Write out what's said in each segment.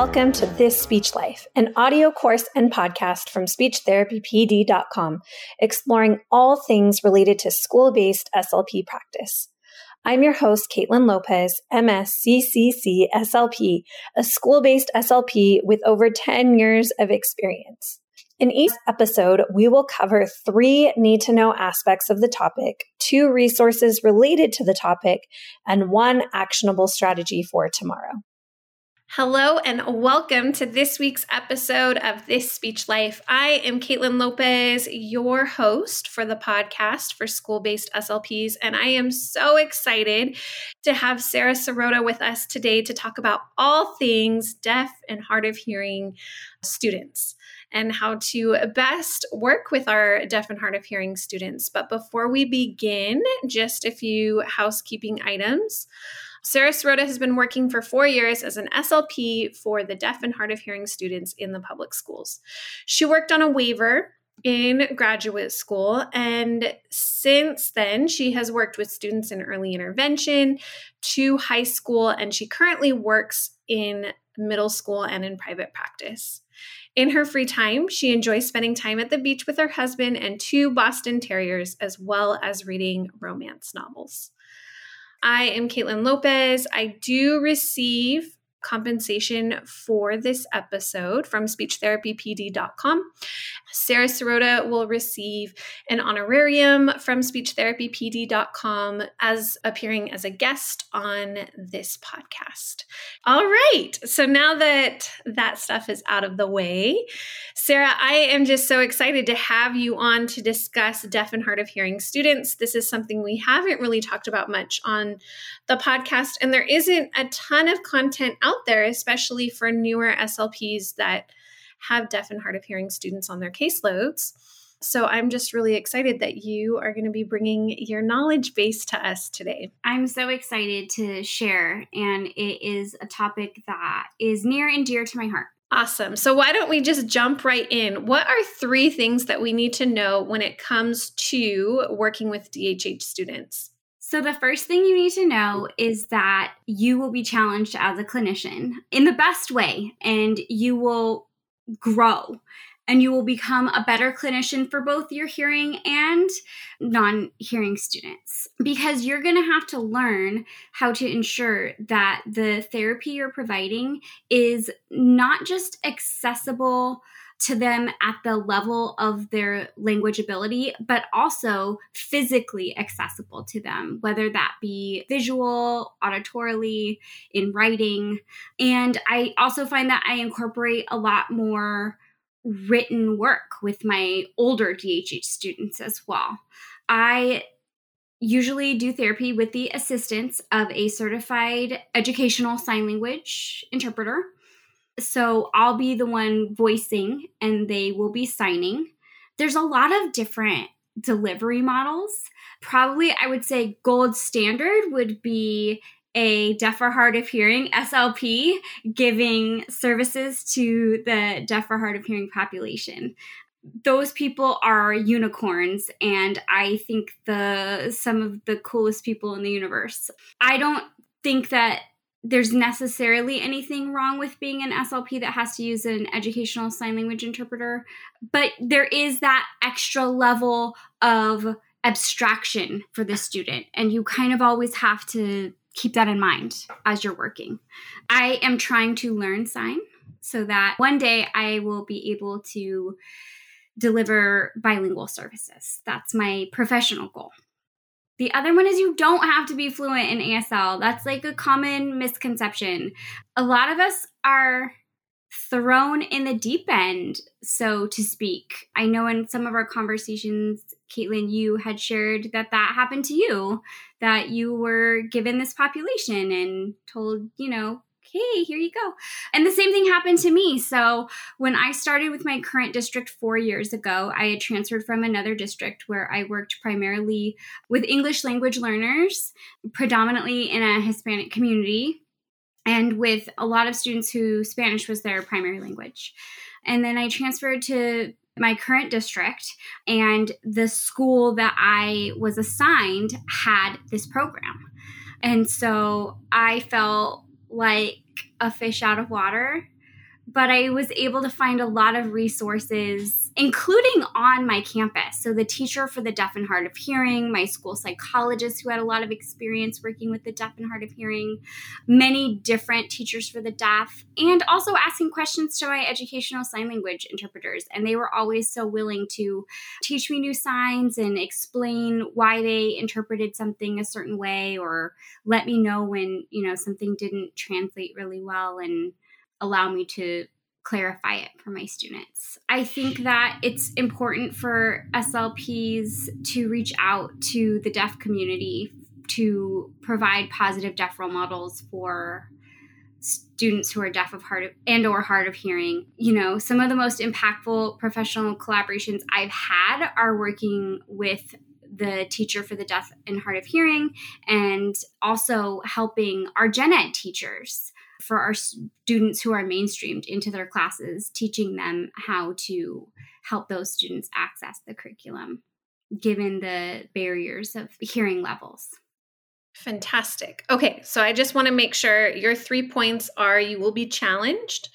welcome to This Speech Life, an audio course and podcast from SpeechTherapyPD.com, exploring all things related to school based SLP practice. I'm your host, Caitlin Lopez, MSCCC SLP, a school based SLP with over 10 years of experience. In each episode, we will cover three need to know aspects of the topic, two resources related to the topic, and one actionable strategy for tomorrow. Hello and welcome to this week's episode of This Speech Life. I am Caitlin Lopez, your host for the podcast for school based SLPs, and I am so excited to have Sara Serota with us today to talk about all things deaf and hard of hearing students and how to best work with our deaf and hard of hearing students. But before we begin, just a few housekeeping items. Sara Serota has been working for four years as an SLP for the deaf and hard of hearing students in the public schools. She worked on a waiver in graduate school. And since then, she has worked with students in early intervention to high school, and she currently works in middle school and in private practice. In her free time, she enjoys spending time at the beach with her husband and two Boston Terriers, as well as reading romance novels. I am Caitlin Lopez. I do receive compensation for this episode from speechtherapypd.com. Sara Serota will receive an honorarium from speechtherapypd.com as appearing as a guest on this podcast. All right. So now that that stuff is out of the way, Sara, I am just so excited to have you on to discuss deaf and hard of hearing students. This is something we haven't really talked about much on the podcast, and there isn't a ton of content out there, especially for newer SLPs that have deaf and hard of hearing students on their caseloads. So I'm just really excited that you are going to be bringing your knowledge base to us today. I'm so excited to share, and it is a topic that is near and dear to my heart. Awesome. So, why don't we just jump right in? What are three things that we need to know when it comes to working with DHH students? So, the first thing you need to know mm. is that you will be challenged as a clinician in the best way, and you will grow and you will become a better clinician for both your hearing and non hearing students because you're going to have to learn how to ensure that the therapy you're providing is not just accessible to them at the level of their language ability, but also physically accessible to them, whether that be visual, auditorily, in writing. And I also find that I incorporate a lot more written work with my older DHH students as well. I usually do therapy with the assistance of a certified educational sign language interpreter so I'll be the one voicing and they will be signing. There's a lot of different delivery models. Probably, I would say gold standard would be a deaf or hard of hearing SLP giving services to the deaf or hard of hearing population. Those people are unicorns and I think the some of the coolest people in the universe. I don't think that there's necessarily anything wrong with being an SLP that has to use an educational sign language interpreter, but there is that extra level of abstraction for the student, and you kind of always have to keep that in mind as you're working. I am trying to learn sign so that one day I will be able to deliver bilingual services. That's my professional goal. The other one is you don't have to be fluent in ASL. That's like a common misconception. A lot of us are thrown in the deep end, so to speak. I know in some of our conversations, Caitlin, you had shared that that happened to you, that you were given this population and told, you know, hey, here you go. And the same thing happened to me. So when I started with my current district four years ago, I had transferred from another district where I worked primarily with English language learners, predominantly in a Hispanic community, and with a lot of students who Spanish was their primary language. And then I transferred to my current district, and the school that I was assigned had this program. And so I felt like a fish out of water but I was able to find a lot of resources, including on my campus. So, the teacher for the deaf and hard of hearing, my school psychologist who had a lot of experience working with the deaf and hard of hearing, many different teachers for the deaf, and also asking questions to my educational sign language interpreters. And they were always so willing to teach me new signs and explain why they interpreted something a certain way or let me know when, you know, something didn't translate really well and allow me to clarify it for my students. I think hmm. that it's important for SLPs to reach out to the deaf community to provide positive deaf role models for students who are deaf of hard of, and or hard of hearing you know some of the most impactful professional collaborations i've had are working with the teacher for the deaf and hard of hearing and also helping our gen ed teachers for our students who are mainstreamed into their classes, teaching them how to help those students access the curriculum given the barriers of hearing levels. Fantastic. Okay, so I just want to make sure your three points are you will be challenged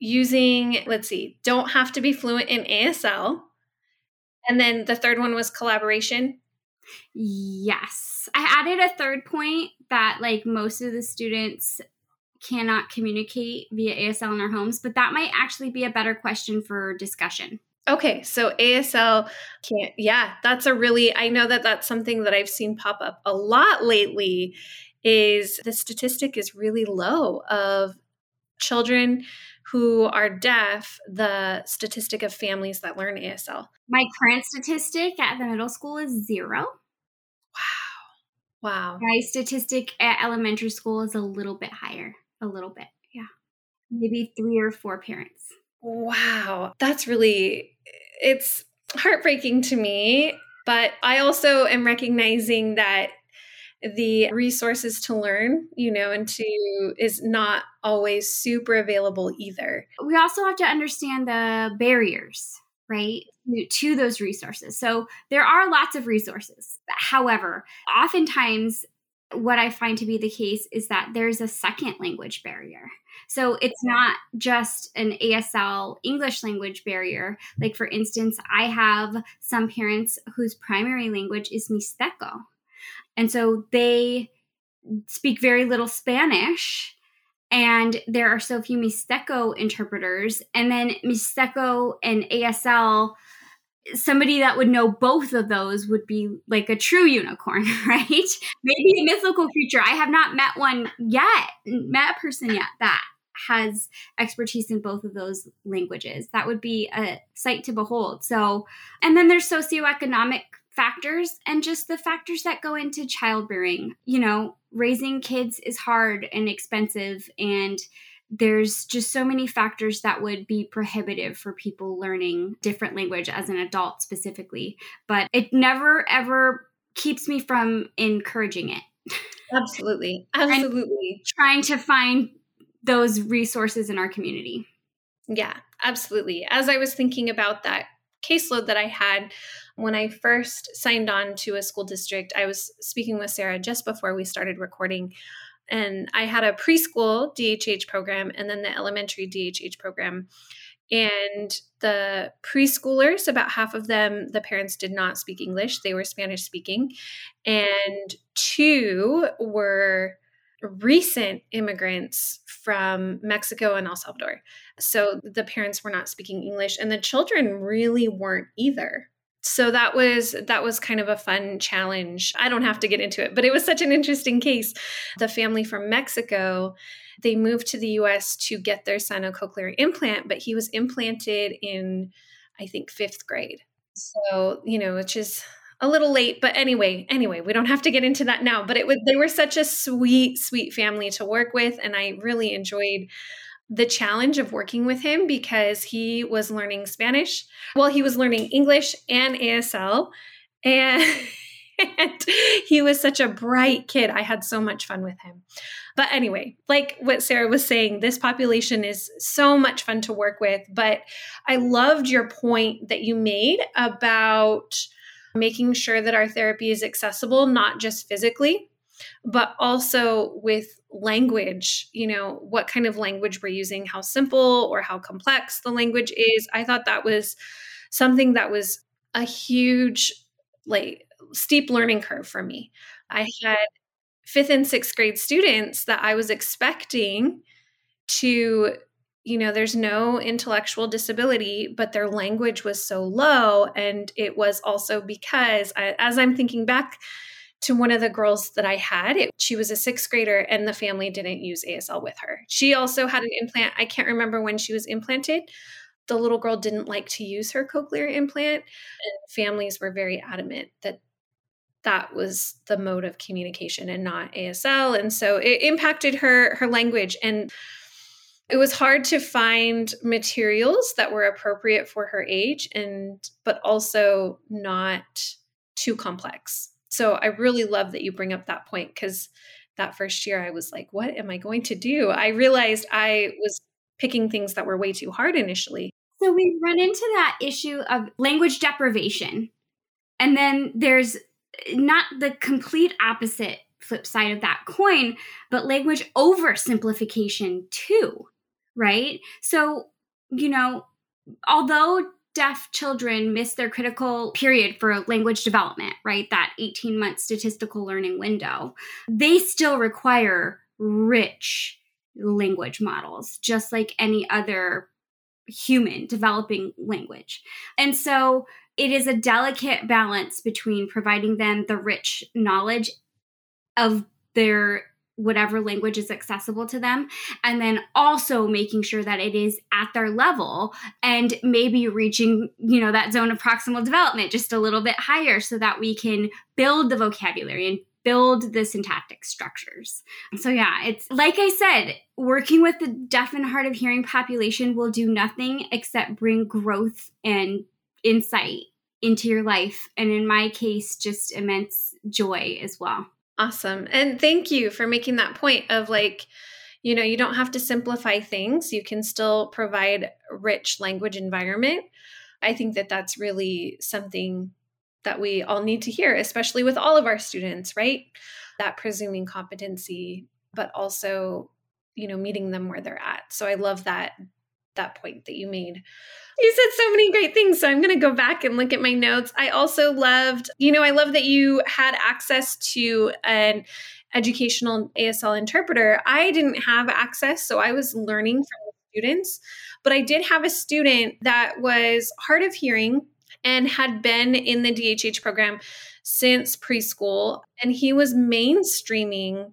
using, let's see, don't have to be fluent in ASL. And then the third one was collaboration. Yes. I added a third point that, like, most of the students cannot communicate via ASL in our homes, but that might actually be a better question for discussion. Okay, so ASL can't, yeah, that's a really, I know that that's something that I've seen pop up a lot lately. Is the statistic is really low of children who are deaf, the statistic of families that learn ASL. My current statistic at the middle school is zero. Wow. Wow. My statistic at elementary school is a little bit higher a little bit. Yeah. Maybe three or four parents. Wow. That's really, it's heartbreaking to me. But I also am recognizing that the resources to learn, you know, and to is not always super available either. We also have to understand the barriers, right, to those resources. So there are lots of resources. However, oftentimes what I find to be the case is that there's a second language barrier. So it's not just an ASL English language barrier. Like, for instance, I have some parents whose primary language is Mixteco. And so they speak very little Spanish. And there are so few Mixteco interpreters. And then Mixteco and ASL somebody that would know both of those would be like a true unicorn, right? Maybe a mythical creature. I have not met one yet, met a person yet that has expertise in both of those languages. That would be a sight to behold. So, and then there's socioeconomic factors and just the factors that go into childbearing. You know, raising kids is hard and expensive and there's just so many factors that would be prohibitive for people learning different language as an adult specifically but it never ever keeps me from encouraging it. Absolutely. Absolutely. trying to find those resources in our community. Yeah absolutely. As i was thinking about that caseload that i had when i first signed on to a school district i was speaking with sara just before we started recording and I had a preschool DHH program and then the elementary DHH program. And the preschoolers, about half of them, the parents did not speak English, they were Spanish speaking. And two were recent immigrants from Mexico and El Salvador. So the parents were not speaking English, and the children really weren't either so that was that was kind of a fun challenge. I don't have to get into it but it was such an interesting case. The family from mexico they moved to the us to get their son a cochlear implant but he was implanted in i think fifth grade. So you know which is a little late but anyway anyway we don't have to get into that now but it was they were such a sweet sweet family to work with and i really enjoyed the challenge of working with him because he was learning Spanish. Well, he was learning English and ASL. And, and he was such a bright kid. I had so much fun with him. But anyway, like what Sara was saying, this population is so much fun to work with. But I loved your point that you made about making sure that our therapy is accessible, not just physically, but also with language, you know, what kind of language we're using, how simple or how complex the language is. I thought that was something that was a huge, like, steep learning curve for me. I had fifth and sixth grade students that I was expecting to you know, there's no intellectual disability, but their language was so low. And it was also because, I, as I'm thinking back to one of the girls that I had, it, she was a sixth grader and the family didn't use ASL with her. She also had an implant. I can't remember when she was implanted. The little girl didn't like to use her cochlear implant, and families were very adamant that that was the mode of communication and not ASL. And so it impacted her her language and it was hard to find materials that were appropriate for her age and but also not too complex so i really love that you bring up that point because that first year i was like what am i going to do i realized i was picking things that were way too hard initially so we run into that issue of language deprivation and then there's eh, not the complete opposite flip side of that coin, but language oversimplification too right? So, you know, although deaf children miss their critical period for language development, right? That 18 month statistical learning window, they still require rich language models, just like any other human developing language. And so it is a delicate balance between providing them the rich knowledge of their whatever language is accessible to them and then also making sure that it is at their level and maybe reaching you know that zone of proximal development just a little bit higher so that we can build the vocabulary and build the syntactic structures. So yeah it's like i said working with the deaf and hard of hearing population will do nothing except bring growth and insight into your life and in my case just immense joy as well Awesome. And thank you for making that point of like, you know, you don't have to simplify things. You can still provide rich language environment. I think that that's really something that we all need to hear, especially with all of our students, right? That presuming competency, but also, you know, meeting them where they're at. So I love that that point that you made. You said so many great things. So I'm going to go back and look at my notes. I also loved, you know, I love that you had access to an educational ASL interpreter. I didn't have access, so I was learning from the students. But I did have a student that was hard of hearing and had been in the DHH program since preschool, and he was mainstreaming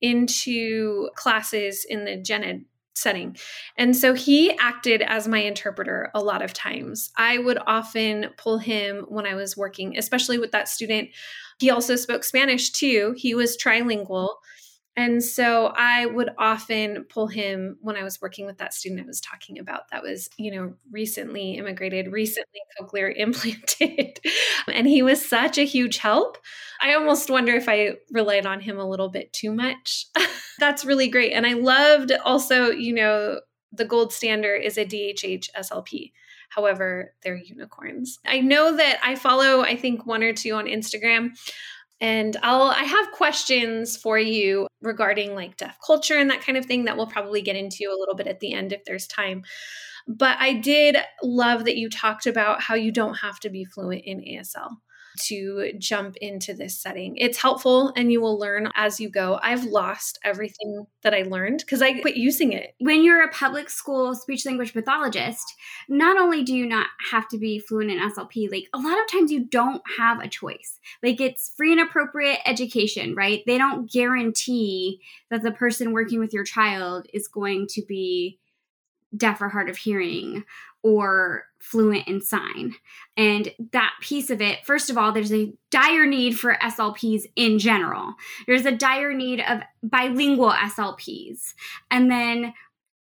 into classes in the gen ed setting. And so he acted as my interpreter a lot of times. I would often pull him when I was working, especially with that student. He also spoke Spanish too. He was trilingual. And so I would often pull him when I was working with that student I was talking about that was, you know, recently immigrated, recently cochlear implanted. and he was such a huge help. I almost wonder if I relied on him a little bit too much. That's really great. And I loved also, you know, the gold standard is a DHH SLP. However, they're unicorns. I know that I follow, I think, one or two on Instagram and I'll I have questions for you regarding like deaf culture and that kind of thing that we'll probably get into a little bit at the end if there's time. But I did love that you talked about how you don't have to be fluent in ASL to jump into this setting. It's helpful and you will learn as you go. I've lost everything that I learned because I quit using it. When you're a public school speech language pathologist, not only do you not have to be fluent in SLP, like a lot of times you don't have a choice. Like it's free and appropriate education, right? They don't guarantee that the person working with your child is going to be deaf or hard of hearing or fluent in sign. And that piece of it, first of all, there's a dire need for SLPs in general. There's a dire need of bilingual SLPs. And then,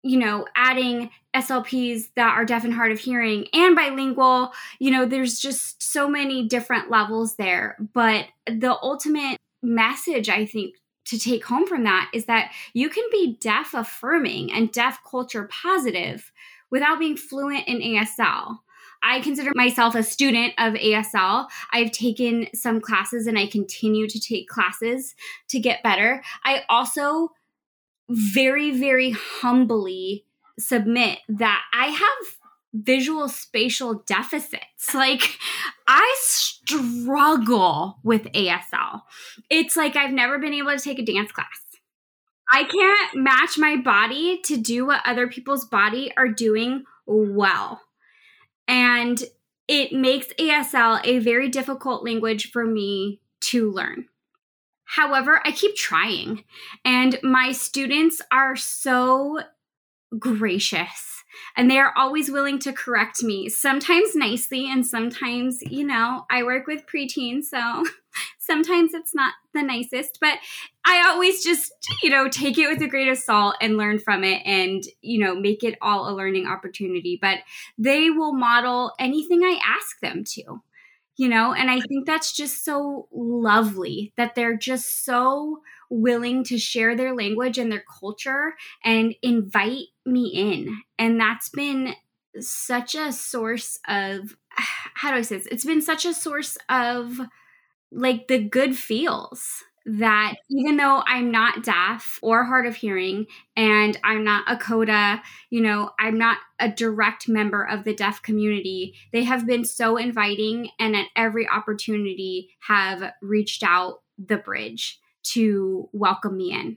you know, adding SLPs that are deaf and hard of hearing and bilingual, you know, there's just so many different levels there. But the ultimate message, I think, to take home from that is that you can be deaf affirming and deaf culture positive without being fluent in ASL. I consider myself a student of ASL. I've taken some classes and I continue to take classes to get better. I also very, very humbly submit that I have visual spatial deficits. Like, I struggle with ASL. It's like I've never been able to take a dance class. I can't match my body to do what other people's body are doing well. And it makes ASL a very difficult language for me to learn. However, I keep trying, and my students are so gracious and they are always willing to correct me, sometimes nicely, and sometimes, you know, I work with preteens, so sometimes it's not the nicest, but I always just, you know, take it with a grain of salt and learn from it and, you know, make it all a learning opportunity. But they will model anything I ask them to, you know, and I think that's just so lovely that they're just so willing to share their language and their culture and invite me in. And that's been such a source of, how do I say this? It's been such a source of, like the good feels that even though I'm not deaf or hard of hearing and I'm not a CODA, you know, I'm not a direct member of the deaf community, they have been so inviting and at every opportunity have reached out the bridge to welcome me in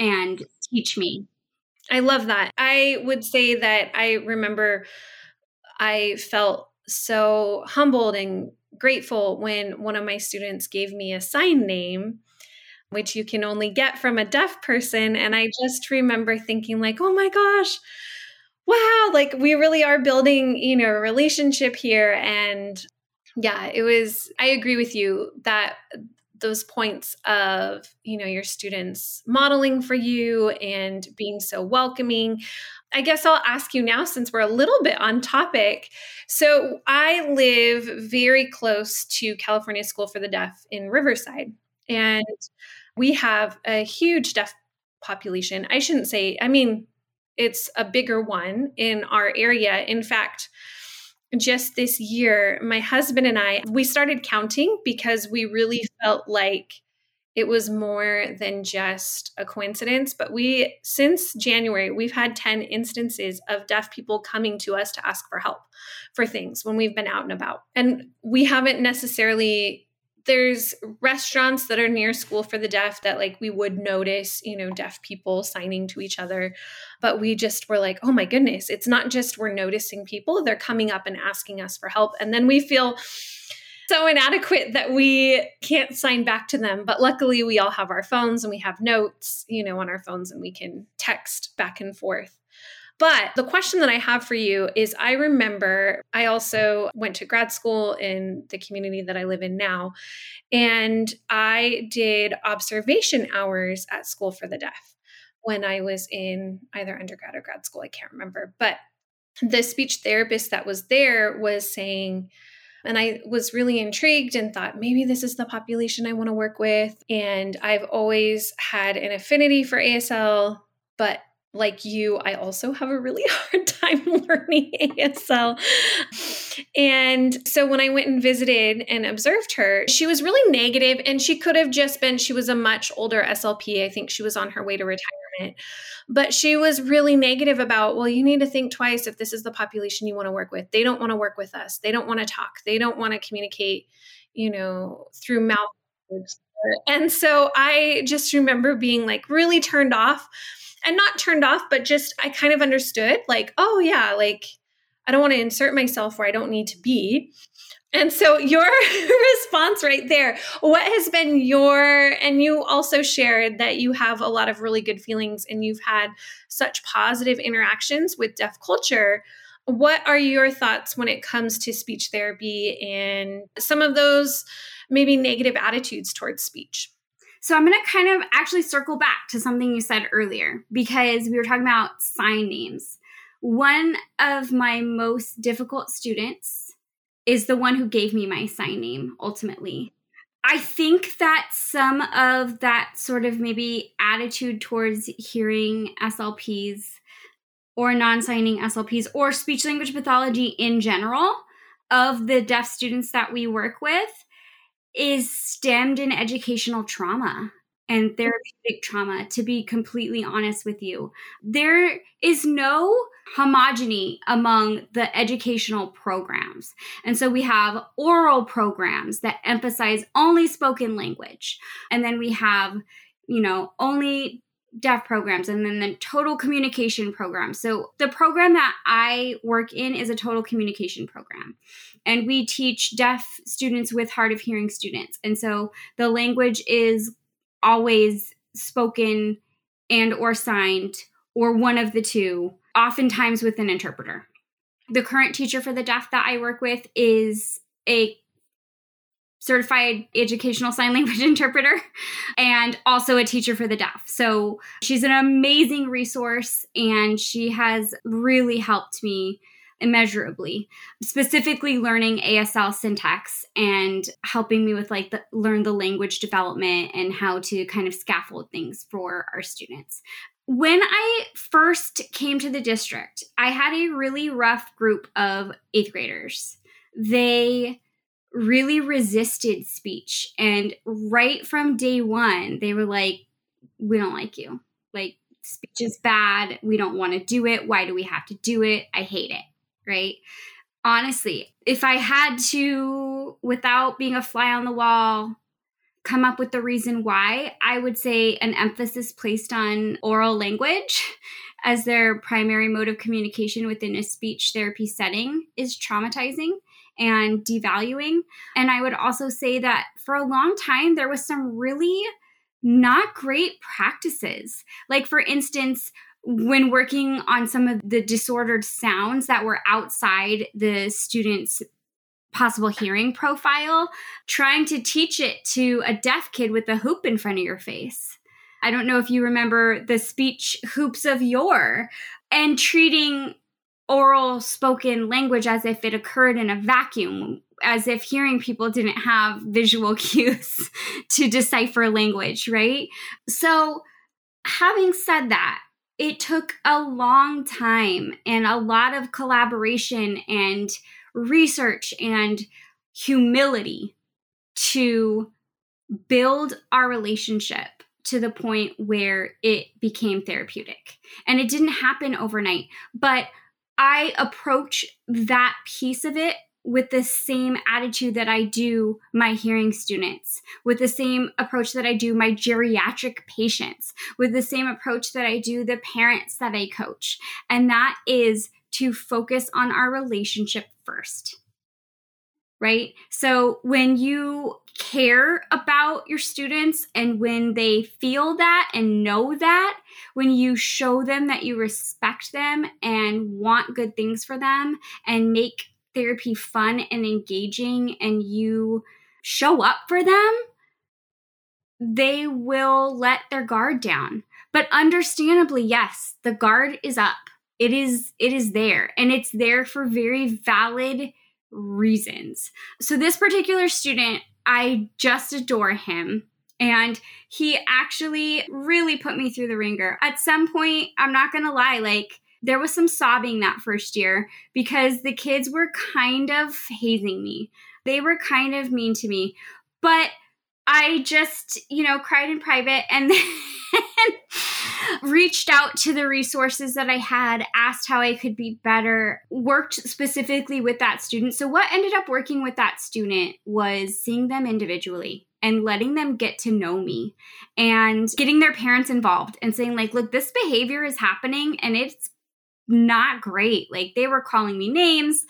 and teach me. I love that. I would say that I remember I felt so humbled and grateful when one of my students gave me a sign name which you can only get from a deaf person. And i just remember thinking like oh my gosh wow like we really are building you know a relationship here. And yeah it was i agree with you that those points of you know your students modeling for you and being so welcoming I guess I'll ask you now since we're a little bit on topic. So, I live very close to California School for the Deaf in Riverside, and we have a huge deaf population. I shouldn't say, I mean, it's a bigger one in our area. In fact, just this year, my husband and I, we started counting because we really felt like it was more than just a coincidence but we since january we've had 10 instances of deaf people coming to us to ask for help for things when we've been out and about. And we haven't necessarily there's restaurants that are near school for the deaf that like we would notice you know deaf people signing to each other but we just were like oh my goodness it's not just we're noticing people they're coming up and asking us for help and then we feel so inadequate that we can't sign back to them. But luckily, we all have our phones and we have notes, you know, on our phones and we can text back and forth. But the question that I have for you is I remember I also went to grad school in the community that I live in now, and I did observation hours at School for the Deaf when I was in either undergrad or grad school. I can't remember. But the speech therapist that was there was saying, and I was really intrigued and thought maybe this is the population I want to work with. And I've always had an affinity for ASL, but like you, I also have a really hard time learning ASL. And so when I went and visited and observed her, she was really negative and she could have just been, she was a much older SLP. I think she was on her way to retirement. But she was really negative about, well, you need to think twice if this is the population you want to work with. They don't want to work with us. They don't want to talk. They don't want to communicate, you know, through mouth. And so I just remember being like really turned off and not turned off, but just I kind of understood like, oh, yeah, like I don't want to insert myself where I don't need to be. And so your response right there, what has been your, and you also shared that you have a lot of really good feelings and you've had such positive interactions with deaf culture. What are your thoughts when it comes to speech therapy and some of those maybe negative attitudes towards speech? So I'm going to kind of actually circle back to something you said earlier because we were talking about sign names. One of my most difficult students is the one who gave me my sign name ultimately. I think that some of that sort of maybe attitude towards hearing SLPs or non signing SLPs or speech language pathology in general of the deaf students that we work with is stemmed in educational trauma and therapeutic trauma, to be completely honest with you. There is no homogeny among the educational programs. And so we have oral programs that emphasize only spoken language. And then we have, you know, only deaf programs and then the total communication program. So the program that I work in is a total communication program. And we teach deaf students with hard of hearing students. And so the language is always spoken and or signed or one of the two, oftentimes with an interpreter. The current teacher for the deaf that I work with is a certified educational sign language interpreter and also a teacher for the deaf. So she's an amazing resource and she has really helped me immeasurably specifically learning asl syntax and helping me with like the, learn the language development and how to kind of scaffold things for our students when i first came to the district i had a really rough group of eighth graders they really resisted speech. And right from day one, they were like, we don't like you. Like, speech is bad. We don't want to do it. Why do we have to do it? I hate it. Right. Honestly, if I had to, without being a fly on the wall, come up with the reason why, I would say an emphasis placed on oral language as their primary mode of communication within a speech therapy setting is traumatizing and devaluing. And I would also say that for a long time, there was some really not great practices. Like, for instance, when working on some of the disordered sounds that were outside the student's possible hearing profile, trying to teach it to a deaf kid with a hoop in front of your face. I don't know if you remember the speech hoops of yore and treating oral spoken language as if it occurred in a vacuum, as if hearing people didn't have visual cues to decipher language, right? So, having said that, it took a long time and a lot of collaboration and research and humility to build our relationship to the point where it became therapeutic. And it didn't happen overnight, but I approach that piece of it with the same attitude that I do my hearing students, with the same approach that I do my geriatric patients, with the same approach that I do the parents that I coach. And that is to focus on our relationship first. Right? So when you care about your students and when they feel that and know that, when you show them that you respect them and want good things for them and make therapy fun and engaging and you show up for them, they will let their guard down. But understandably, yes, the guard is up. It is it is there and it's there for very valid reasons. So this particular student I just adore him. And he actually really put me through the ringer. At some point, I'm not going to lie, like, there was some sobbing that first year because the kids were kind of hazing me. They were kind of mean to me. But I just, you know, cried in private and then reached out to the resources that I had, asked how I could be better, worked specifically with that student. So, what ended up working with that student was seeing them individually and letting them get to know me and getting their parents involved and saying, like, look, this behavior is happening and it's not great. Like, they were calling me names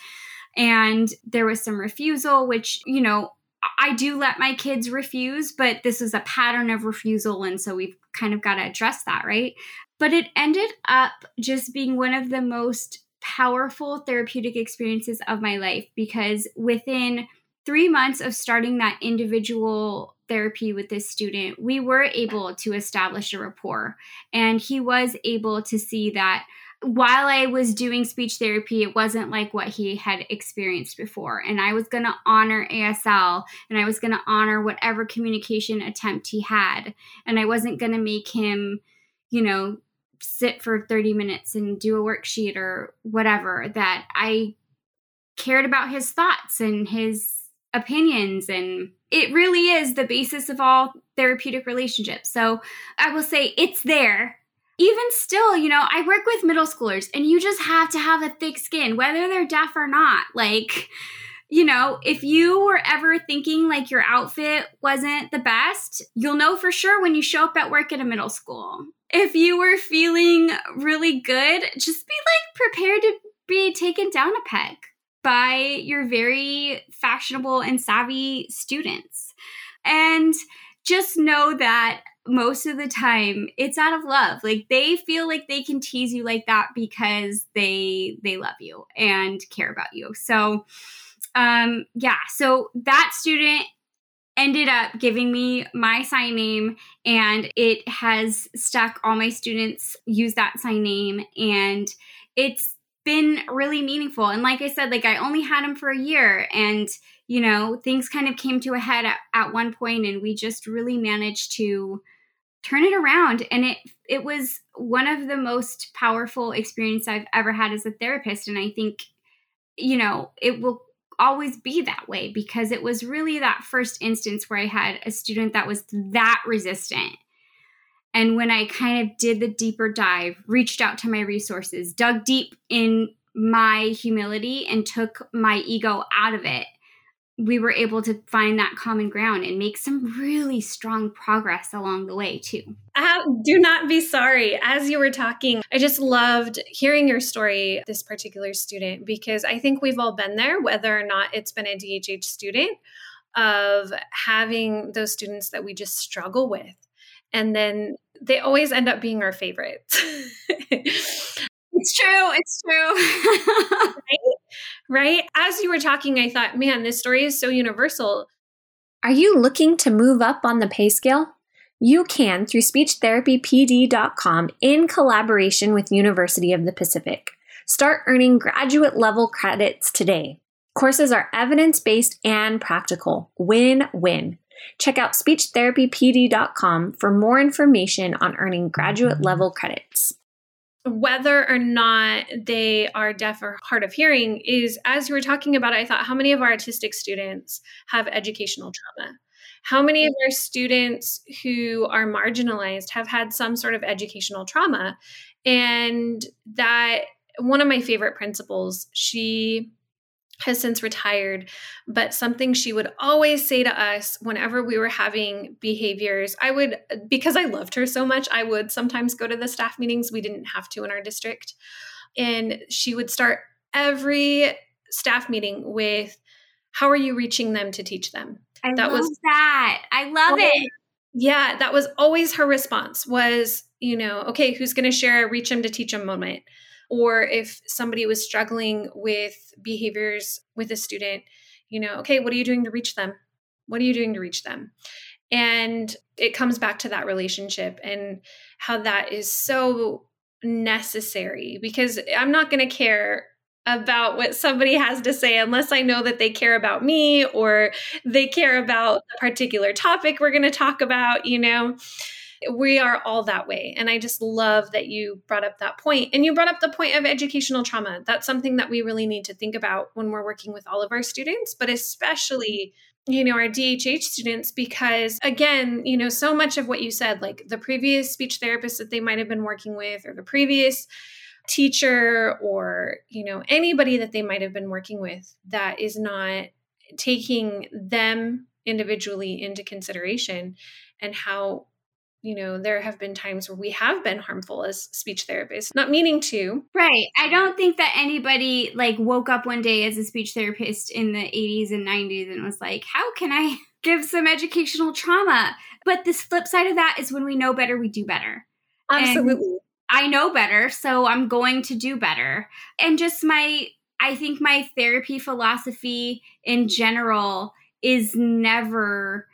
and there was some refusal, which, you know, I do let my kids refuse, but this is a pattern of refusal. And so we've kind of got to address that, right? But it ended up just being one of the most powerful therapeutic experiences of my life because within three months of starting that individual therapy with this student, we were able to establish a rapport. And he was able to see that while I was doing speech therapy, it wasn't like what he had experienced before. And I was going to honor ASL and I was going to honor whatever communication attempt he had. And I wasn't going to make him, you know, sit for 30 minutes and do a worksheet or whatever that I cared about his thoughts and his opinions and it really is the basis of all therapeutic relationships. So I will say it's there. Even still, you know, I work with middle schoolers and you just have to have a thick skin, whether they're deaf or not. Like, you know, if you were ever thinking like your outfit wasn't the best, you'll know for sure when you show up at work at a middle school. If you were feeling really good, just be like prepared to be taken down a peg by your very fashionable and savvy students. And just know that most of the time it's out of love. Like they feel like they can tease you like that because they they love you and care about you. So um yeah so that student ended up giving me my sign name and it has stuck. All my students use that sign name and it's been really meaningful. And like I said, like I only had him for a year and you know, things kind of came to a head at, at one point and we just really managed to turn it around and it it was one of the most powerful experience I've ever had as a therapist and I think you know, it will always be that way because it was really that first instance where I had a student that was that resistant. And when I kind of did the deeper dive, reached out to my resources, dug deep in my humility, and took my ego out of it, we were able to find that common ground and make some really strong progress along the way, too. Uh, do not be sorry. As you were talking, I just loved hearing your story, this particular student, because I think we've all been there, whether or not it's been a DHH student, of having those students that we just struggle with and then they always end up being our favorites. it's true. It's true. right? Right? As you were talking, I thought, man, this story is so universal. Are you looking to move up on the pay scale? You can through speechtherapypd.com in collaboration with University of the Pacific. Start earning graduate level credits today. Courses are evidence based and practical. Win win. Check out speechtherapypd.com for more information on earning graduate level credits. Whether or not they are deaf or hard of hearing is, as you were talking about, I thought, how many of our autistic students have educational trauma? How many of our students who are marginalized have had some sort of educational trauma? And that one of my favorite principals, she has since retired, but something she would always say to us whenever we were having behaviors, I would, because I loved her so much, I would sometimes go to the staff meetings. We didn't have to in our district. And she would start every staff meeting with, How are you reaching them to teach them? I that love was that. I love it. Yeah, that was always her response was, you know, okay, who's going to share a reach them to teach them moment? Or if somebody was struggling with behaviors with a student, you know, okay, what are you doing to reach them? What are you doing to reach them? And it comes back to that relationship and how that is so necessary because I'm not going to care about what somebody has to say unless I know that they care about me or they care about the particular topic we're going to talk about, you know we are all that way. And I just love that you brought up that point. And you brought up the point of educational trauma. That's something that we really need to think about when we're working with all of our students, but especially you know our DHH students because again you know so much of what you said like the previous speech therapist that they might have been working with or the previous teacher or you know anybody that they might have been working with that is not taking them individually into consideration and how you know, there have been times where we have been harmful as speech therapists, not meaning to. Right. I don't think that anybody like woke up one day as a speech therapist in the 80s and 90s and was like, how can I give some educational trauma? But this flip side of that is when we know better, we do better. Absolutely. And I know better, so I'm going to do better. And just my, I think my therapy philosophy in general is never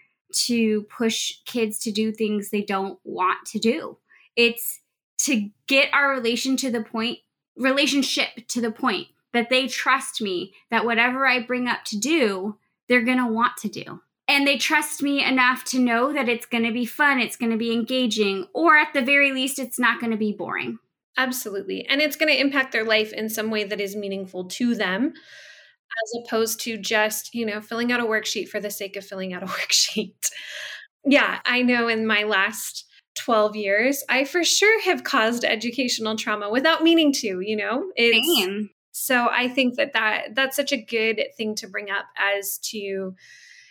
to push kids to do things they don't want to do. It's to get our relation to the point relationship to the point that they trust me that whatever I bring up to do, they're going to want to do. And they trust me enough to know that it's going to be fun, it's going to be engaging, or at the very least, it's not going to be boring. Absolutely. And it's going to impact their life in some way that is meaningful to them. As opposed to just, you know, filling out a worksheet for the sake of filling out a worksheet. yeah, I know in my last 12 years, I for sure have caused educational trauma without meaning to, you know. It's, Same. So I think that, that that's such a good thing to bring up as to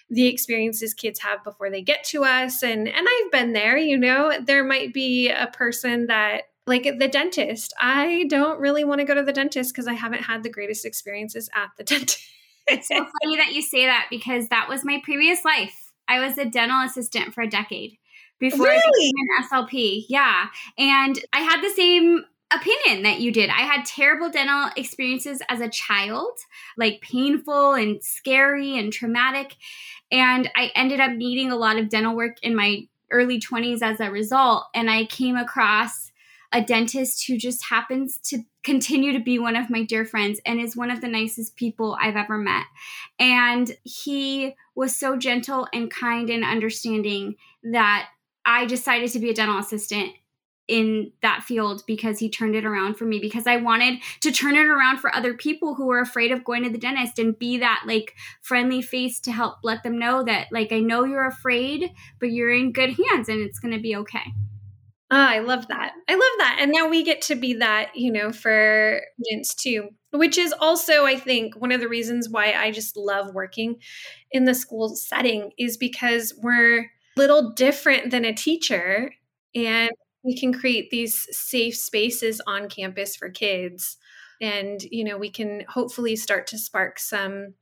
the experiences kids have before they get to us and and I've been there, you know. There might be a person that like the dentist. I don't really want to go to the dentist because I haven't had the greatest experiences at the dentist. it's so funny that you say that because that was my previous life. I was a dental assistant for a decade before really? I became an SLP. Yeah. And I had the same opinion that you did. I had terrible dental experiences as a child, like painful and scary and traumatic. And I ended up needing a lot of dental work in my early 20s as a result. And I came across a dentist who just happens to continue to be one of my dear friends and is one of the nicest people I've ever met. And he was so gentle and kind and understanding that I decided to be a dental assistant in that field because he turned it around for me because I wanted to turn it around for other people who are afraid of going to the dentist and be that like friendly face to help let them know that like I know you're afraid but you're in good hands and it's going to be okay. Oh, I love that. I love that. And now we get to be that, you know, for students too, which is also, I think, one of the reasons why I just love working in the school setting is because we're a little different than a teacher and we can create these safe spaces on campus for kids and you know we can hopefully start to spark some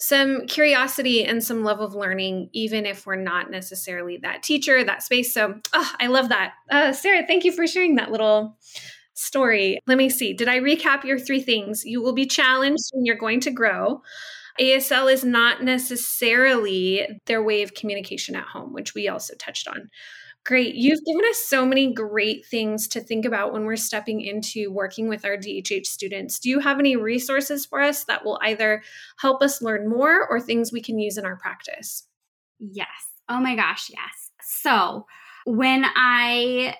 some curiosity and some love of learning even if we're not necessarily that teacher that space. So oh, i love that. Uh, sara thank you for sharing that little story. Let me see. Did i recap your three things? You will be challenged and you're going to grow. ASL is not necessarily their way of communication at home, which we also touched on. Great. You've given us so many great things to think about when we're stepping into working with our DHH students. Do you have any resources for us that will either help us learn more or things we can use in our practice? Yes. Oh my gosh, yes. So, when I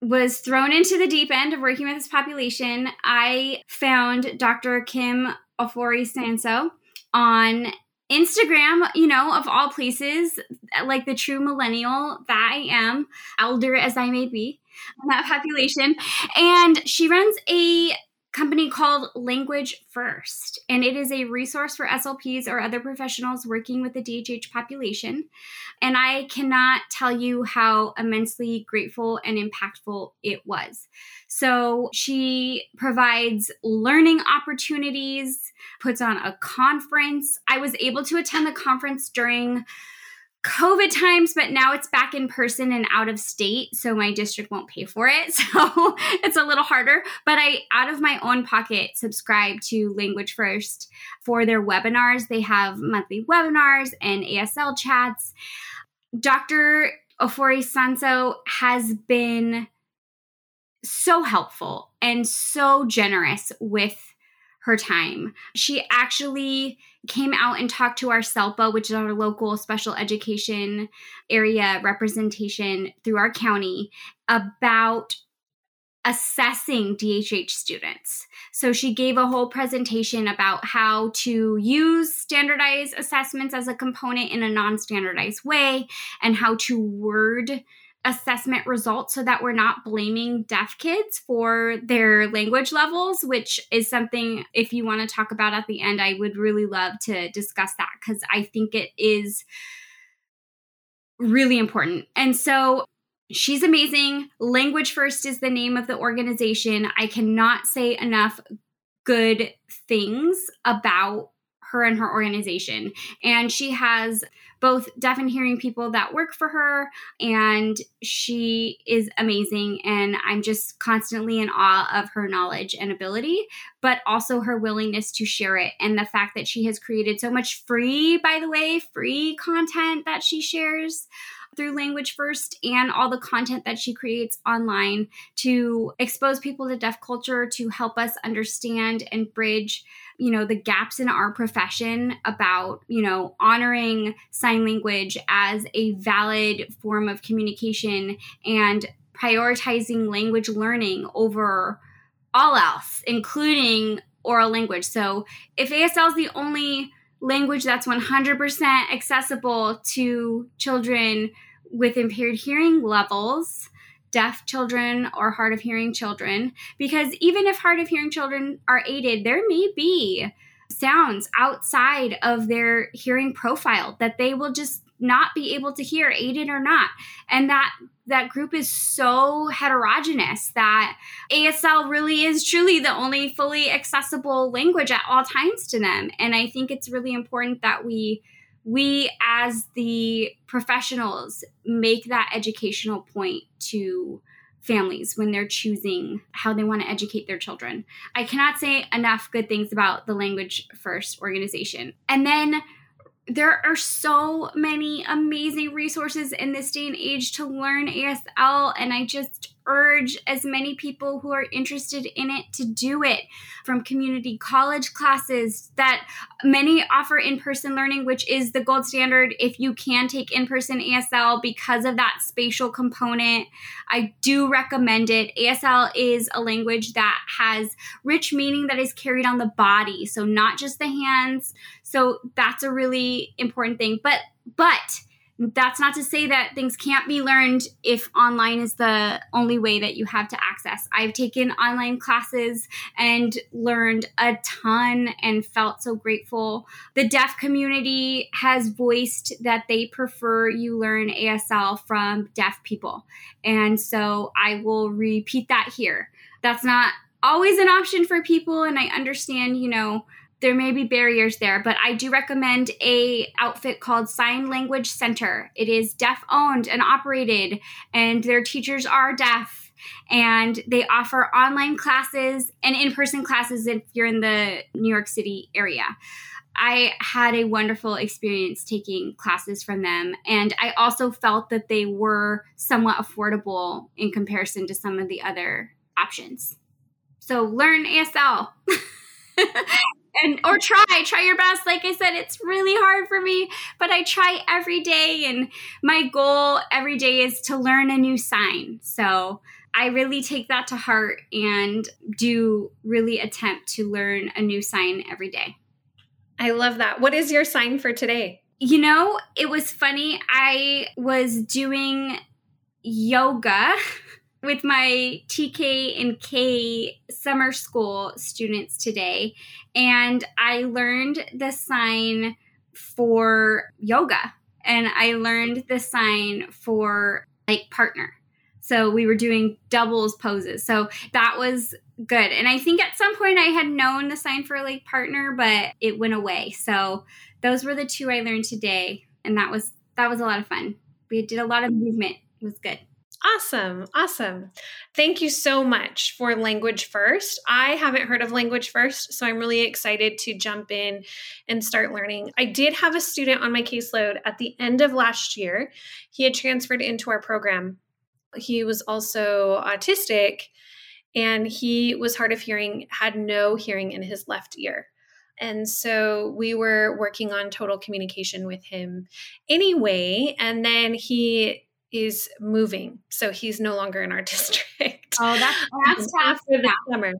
was thrown into the deep end of working with this population, I found Dr. Kim Ofori Sanzo on Instagram, you know, of all places, uh, like the true millennial that I am, elder as I may be, in that population. And she runs a company called Language First, and it is a resource for SLPs or other professionals working with the DHH population. And I cannot tell you how immensely grateful and impactful it was. So she provides learning opportunities, puts on a conference. I was able to attend the conference during COVID times, but now it's back in person and out of state, so my district won't pay for it. So it's a little harder. But I, out of my own pocket, subscribe to Language First for their webinars. They have monthly webinars and ASL chats. Dr. Ofori Sanzo has been so helpful and so generous with her time. She actually came out and talked to our SELPA, which is our local special education area representation through our county, about assessing DHH students. So she gave a whole presentation about how to use standardized assessments as a component in a non standardized way and how to word assessment results so that we're not blaming deaf kids for their language levels, which is something, if you want to talk about at the end, I would really love to discuss that because I think it is really important. And so she's amazing. Language First is the name of the organization. I cannot say enough good things about her and her organization. And she has both deaf and hearing people that work for her, and she is amazing. And I'm just constantly in awe of her knowledge and ability, but also her willingness to share it. And the fact that she has created so much free, by the way, free content that she shares through Language First and all the content that she creates online to expose people to deaf culture, to help us understand and bridge you know the gaps in our profession about you know honoring sign language as a valid form of communication and prioritizing language learning over all else including oral language. So if ASL is the only language that's 100% accessible to children with impaired hearing levels, deaf children or hard of hearing children, because even if hard of hearing children are aided, there may be sounds outside of their hearing profile that they will just not be able to hear aided or not and that that group is so heterogeneous that ASL really is truly the only fully accessible language at all times to them and I think it's really important that we we as the professionals make that educational point to families when they're choosing how they want to educate their children. I cannot say enough good things about the Language First organization. And then there are so many amazing resources in this day and age to learn ASL, and I just urge as many people who are interested in it to do it from community college classes that many offer in person learning, which is the gold standard if you can take in person ASL because of that spatial component. I do recommend it. ASL is a language that has rich meaning that is carried on the body, so not just the hands. So that's a really important thing. But, but, that's not to say that things can't be learned if online is the only way that you have to access. I've taken online classes and learned a ton and felt so grateful. The deaf community has voiced that they prefer you learn ASL from deaf people. And so I will repeat that here. That's not always an option for people and I understand, you know, there may be barriers there, but I do recommend a outfit called Sign Language Center. It is deaf owned and operated, and their teachers are deaf. And they offer online classes and in person classes if you're in the New York City area. I had a wonderful experience taking classes from them. And I also felt that they were somewhat affordable in comparison to some of the other options. So learn ASL. and or try try your best. Like i said it's really hard for me but i try every day and my goal every day is to learn a new sign. So i really take that to heart and do really attempt to learn a new sign every day. I love that. What is your sign for today? You know it was funny. I was doing yoga with my TK and K summer school students today, and I learned the sign for yoga, and I learned the sign for like partner. So we were doing doubles poses. So that was good. And I think at some point I had known the sign for like partner, but it went away. So those were the two I learned today, and that was that was a lot of fun. We did a lot of movement. It was good. Awesome. Awesome. Thank you so much for Language First. I haven't heard of Language First, so I'm really excited to jump in and start learning. I did have a student on my caseload at the end of last year. He had transferred into our program. He was also autistic and he was hard of hearing, had no hearing in his left ear. And so we were working on total communication with him anyway. And then he is moving. So he's no longer in our district. Oh, that's, um, that's after the summer.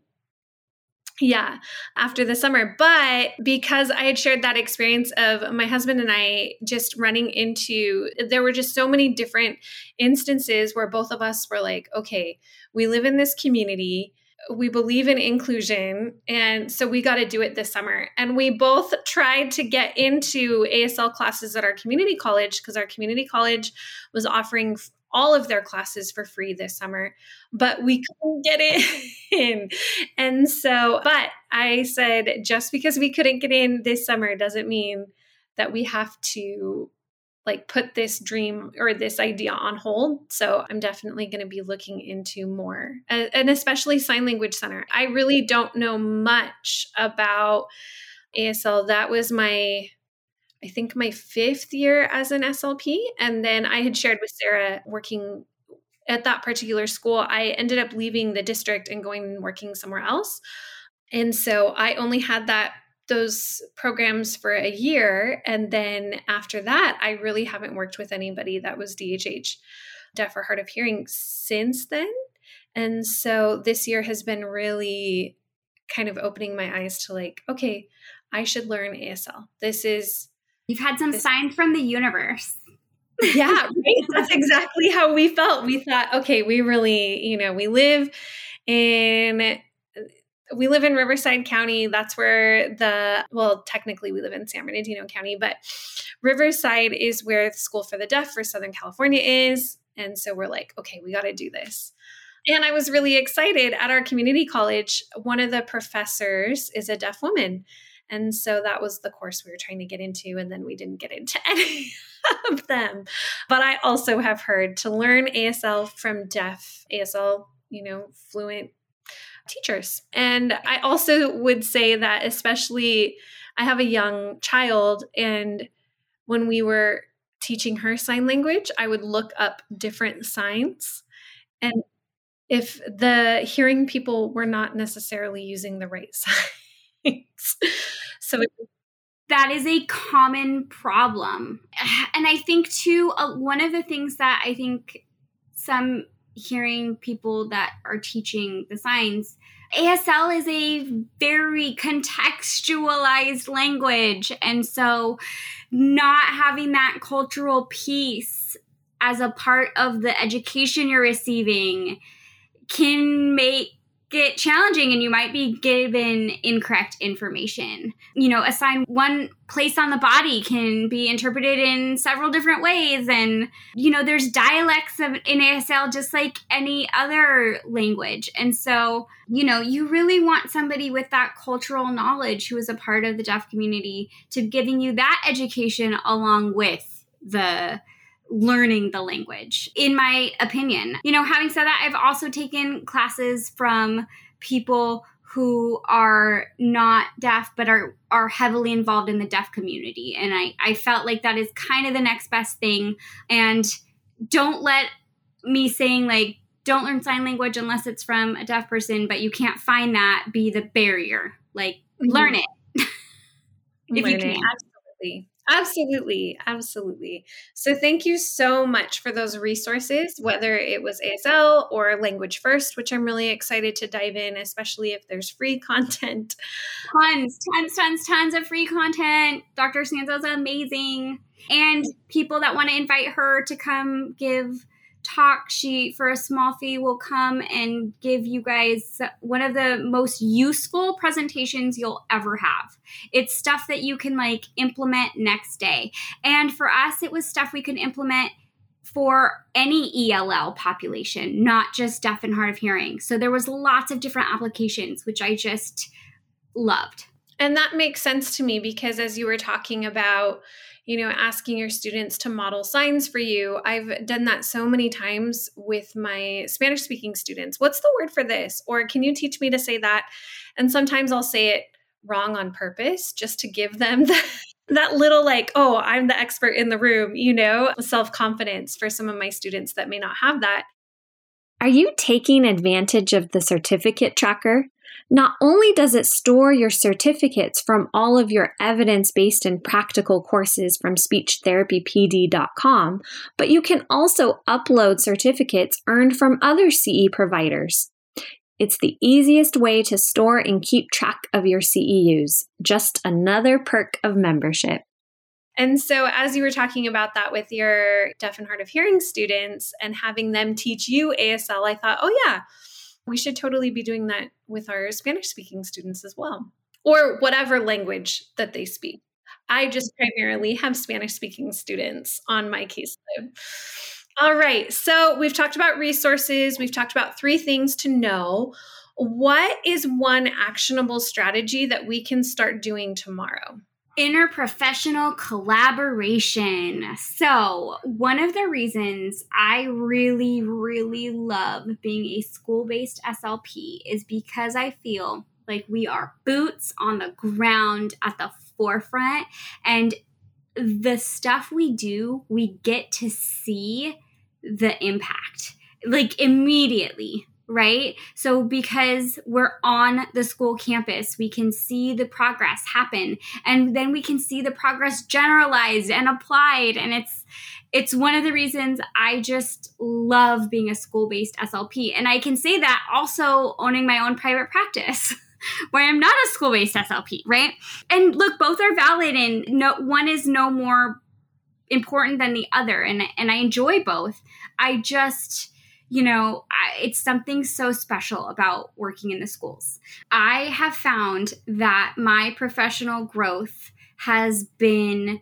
Yeah, after the summer. But because I had shared that experience of my husband and I just running into, there were just so many different instances where both of us were like, okay, we live in this community we believe in inclusion and so we got to do it this summer. And we both tried to get into asl classes at our community college because our community college was offering all of their classes for free this summer but we couldn't get in. And so but i said just because we couldn't get in this summer doesn't mean that we have to like put this dream or this idea on hold. So I'm definitely going to be looking into more, and especially Sign Language Center. I really don't know much about ASL. That was my, I think, my fifth year as an SLP. And then I had shared with Sara working at that particular school. I ended up leaving the district and going and working somewhere else. And so I only had that those programs for a year. And then after that, I really haven't worked with anybody that was DHH, deaf or hard of hearing, since then. And so this year has been really kind of opening my eyes to like, okay, I should learn ASL. This is You've had some this- signs from the universe. yeah, right. That's exactly how we felt. We thought, okay, we really, you know, we live in we live in Riverside County. That's where the, well, technically we live in San Bernardino County, but Riverside is where the School for the Deaf for Southern California is. And so we're like, okay, we got to do this. And I was really excited at our community college. One of the professors is a deaf woman. And so that was the course we were trying to get into. And then we didn't get into any of them. But I also have heard to learn ASL from deaf, ASL, you know, fluent teachers. And I also would say that, especially, I have a young child, and when we were teaching her sign language, I would look up different signs. And if the hearing people were not necessarily using the right signs. so it, that is a common problem. And I think, too, uh, one of the things that I think some hearing people that are teaching the signs ASL is a very contextualized language. And so, not having that cultural piece as a part of the education you're receiving can make get challenging and you might be given incorrect information. You know, a sign one place on the body can be interpreted in several different ways and you know, there's dialects of in ASL just like any other language. And so, you know, you really want somebody with that cultural knowledge who is a part of the deaf community to giving you that education along with the learning the language, in my opinion. You know, having said that, I've also taken classes from people who are not deaf but are are heavily involved in the deaf community. And I, I felt like that is kind of the next best thing. And don't let me saying like don't learn sign language unless it's from a deaf person but you can't find that be the barrier. Like mm-hmm. learn it. If you can. absolutely Absolutely. Absolutely. So, thank you so much for those resources, whether it was ASL or Language First, which I'm really excited to dive in, especially if there's free content. Tons, tons, tons, tons of free content. Dr. Sanzo's amazing. And people that want to invite her to come give talk she for a small fee will come and give you guys one of the most useful presentations you'll ever have it's stuff that you can like implement next day and for us it was stuff we could implement for any ELL population, not just deaf and hard of hearing. So there was lots of different applications, which I just loved. And that makes sense to me because as you were talking about you know, asking your students to model signs for you. I've done that so many times with my Spanish speaking students. What's the word for this? Or can you teach me to say that? And sometimes I'll say it wrong on purpose just to give them the, that little, like, oh, I'm the expert in the room, you know, self confidence for some of my students that may not have that. Are you taking advantage of the certificate tracker? Not only does it store your certificates from all of your evidence based and practical courses from speechtherapypd.com, but you can also upload certificates earned from other CE providers. It's the easiest way to store and keep track of your CEUs. Just another perk of membership. And so, as you were talking about that with your deaf and hard of hearing students and having them teach you ASL, I thought, oh, yeah, we should totally be doing that with our Spanish speaking students as well, or whatever language that they speak. I just primarily have Spanish speaking students on my caseload. All right, so we've talked about resources, we've talked about three things to know. What is one actionable strategy that we can start doing tomorrow? Interprofessional collaboration. So, one of the reasons I really, really love being a school based SLP is because I feel like we are boots on the ground at the forefront. And the stuff we do, we get to see the impact like immediately right? So, because we're on the school campus, we can see the progress happen and then we can see the progress generalized and applied. And it's, it's one of the reasons I just love being a school based SLP. And I can say that also owning my own private practice. where I'm not a school based SLP, right? And look, both are valid and no one is no more important than the other and and I enjoy both. I just you know, I, it's something so special about working in the schools. I have found that my professional growth has been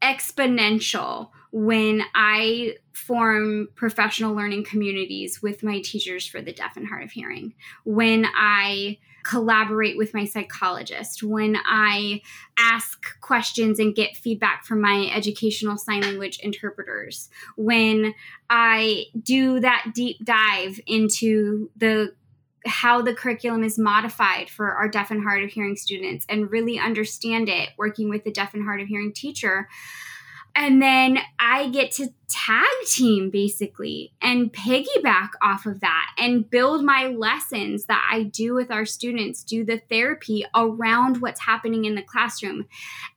exponential when I form professional learning communities with my teachers for the deaf and hard of hearing, when I collaborate with my psychologist, when I ask questions and get feedback from my educational sign language interpreters, when I do that deep dive into the how the curriculum is modified for our deaf and hard of hearing students and really understand it working with the deaf and hard of hearing teacher and then I get to tag team basically and piggyback off of that and build my lessons that I do with our students, do the therapy around what's happening in the classroom.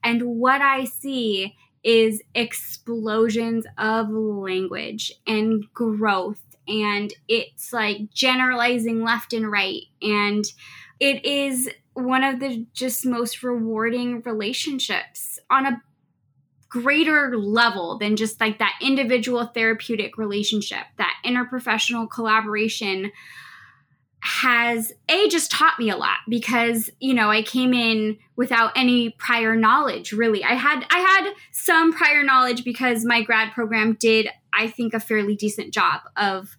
And what I see is explosions of language and growth. And it's like generalizing left and right. And it is one of the just most rewarding relationships on a greater level than just like that individual therapeutic relationship, that interprofessional collaboration has a just taught me a lot because you know i came in without any prior knowledge really. I had i had some prior knowledge because my grad program did i think a fairly decent job of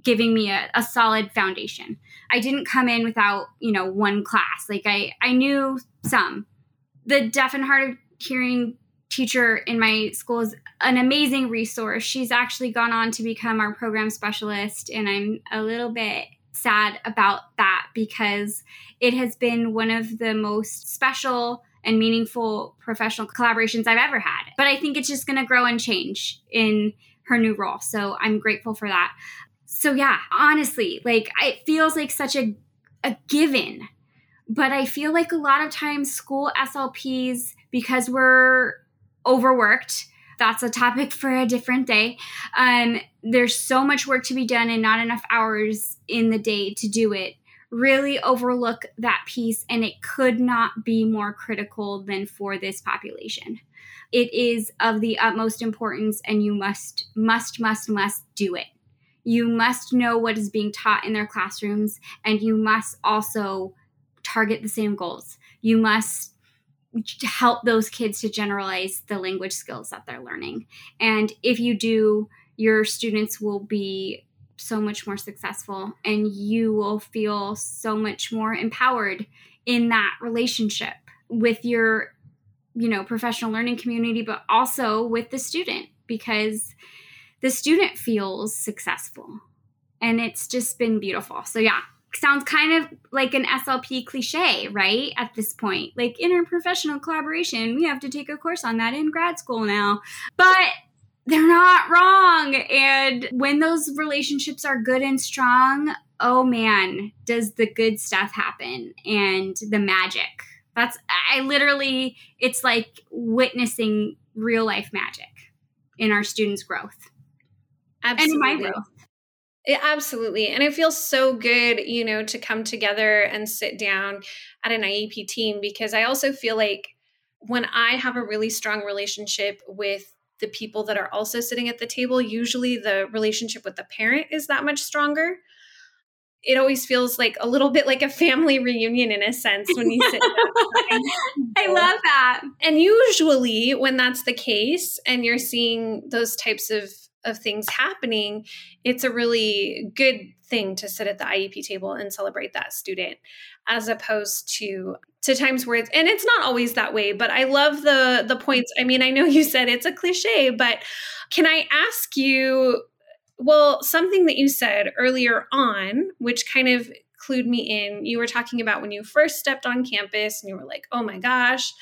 giving me a, a solid foundation. I didn't come in without you know one class. Like i i knew some. The deaf and hard of hearing teacher in my school is an amazing resource. She's actually gone on to become our program specialist, and I'm a little bit sad about that because it has been one of the most special and meaningful professional collaborations I've ever had. But I think it's just going to grow and change in her new role. So I'm grateful for that. So yeah, honestly, like it feels like such a a given. But I feel like a lot of times school SLPs because we're overworked. That's a topic for a different day. Um, there's so much work to be done and not enough hours in the day to do it. Really overlook that piece, and it could not be more critical than for this population. It is of the utmost importance, and you must, must, must, must do it. You must know what is being taught in their classrooms, and you must also target the same goals. You must help those kids to generalize the language skills that they're learning. And if you do, your students will be so much more successful and you will feel so much more empowered in that relationship with your you know professional learning community but also with the student because the student feels successful. And it's just been beautiful. So yeah sounds kind of like an SLP cliche, right? At this point, like interprofessional collaboration, we have to take a course on that in grad school now. But they're not wrong. And when those relationships are good and strong, oh man, does the good stuff happen and the magic. That's, I literally, it's like witnessing real life magic in our students' growth. Absolutely. And in my growth. It, absolutely. And it feels so good, you know, to come together and sit down at an IEP team because I also feel like when I have a really strong relationship with the people that are also sitting at the table, usually the relationship with the parent is that much stronger. It always feels like a little bit like a family reunion in a sense when you sit down. I love that. And usually, when that's the case and you're seeing those types of of things happening, it's a really good thing to sit at the IEP table and celebrate that student as opposed to to times where it's and it's not always that way but i love the the points. I mean i know you said it's a cliche but can i ask you well something that you said earlier on which kind of clued me in. You were talking about when you first stepped on campus and you were like oh my gosh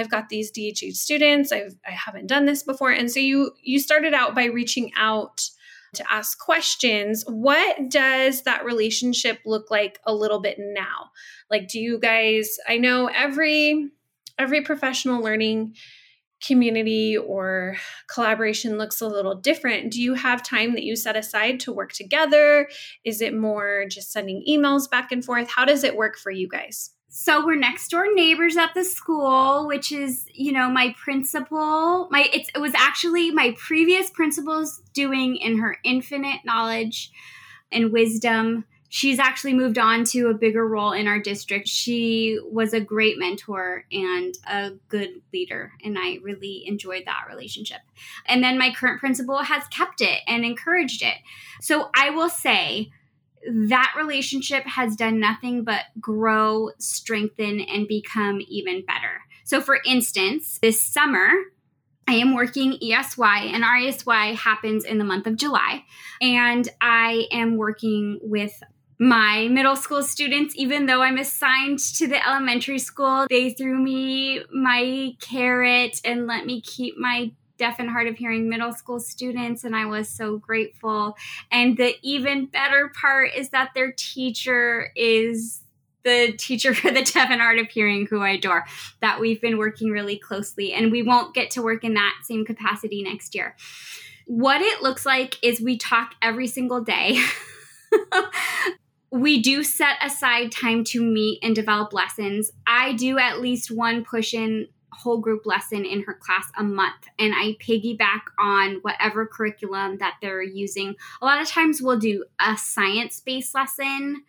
I've got these DHH students. I've I haven't done this before. And so you you started out by reaching out to ask questions. What does that relationship look like a little bit now? Like do you guys I know every every professional learning community or collaboration looks a little different. Do you have time that you set aside to work together? Is it more just sending emails back and forth? How does it work for you guys? So we're next door neighbors at the school, which is, you know, my principal. My it was actually my previous principal's doing in her infinite knowledge and wisdom she's actually moved on to a bigger role in our district. She was a great mentor and a good leader, and I really enjoyed that relationship. And then my current principal has kept it and encouraged it. So I will say that relationship has done nothing but grow, strengthen, and become even better. So, for instance, this summer, I am working ESY, and our ESY happens in the month of July. And I am working with my middle school students, even though I'm assigned to the elementary school, they threw me my carrot and let me keep my deaf and hard of hearing middle school students and I was so grateful. And the even better part is that their teacher is the teacher for the deaf and hard of hearing who I adore that we've been working really closely and we won't get to work in that same capacity next year. What it looks like is we talk every single day. we do set aside time to meet and develop lessons. I do at least one push in whole group lesson in her class a month and I piggyback on whatever curriculum that they're using. A lot of times we'll do a science based lesson.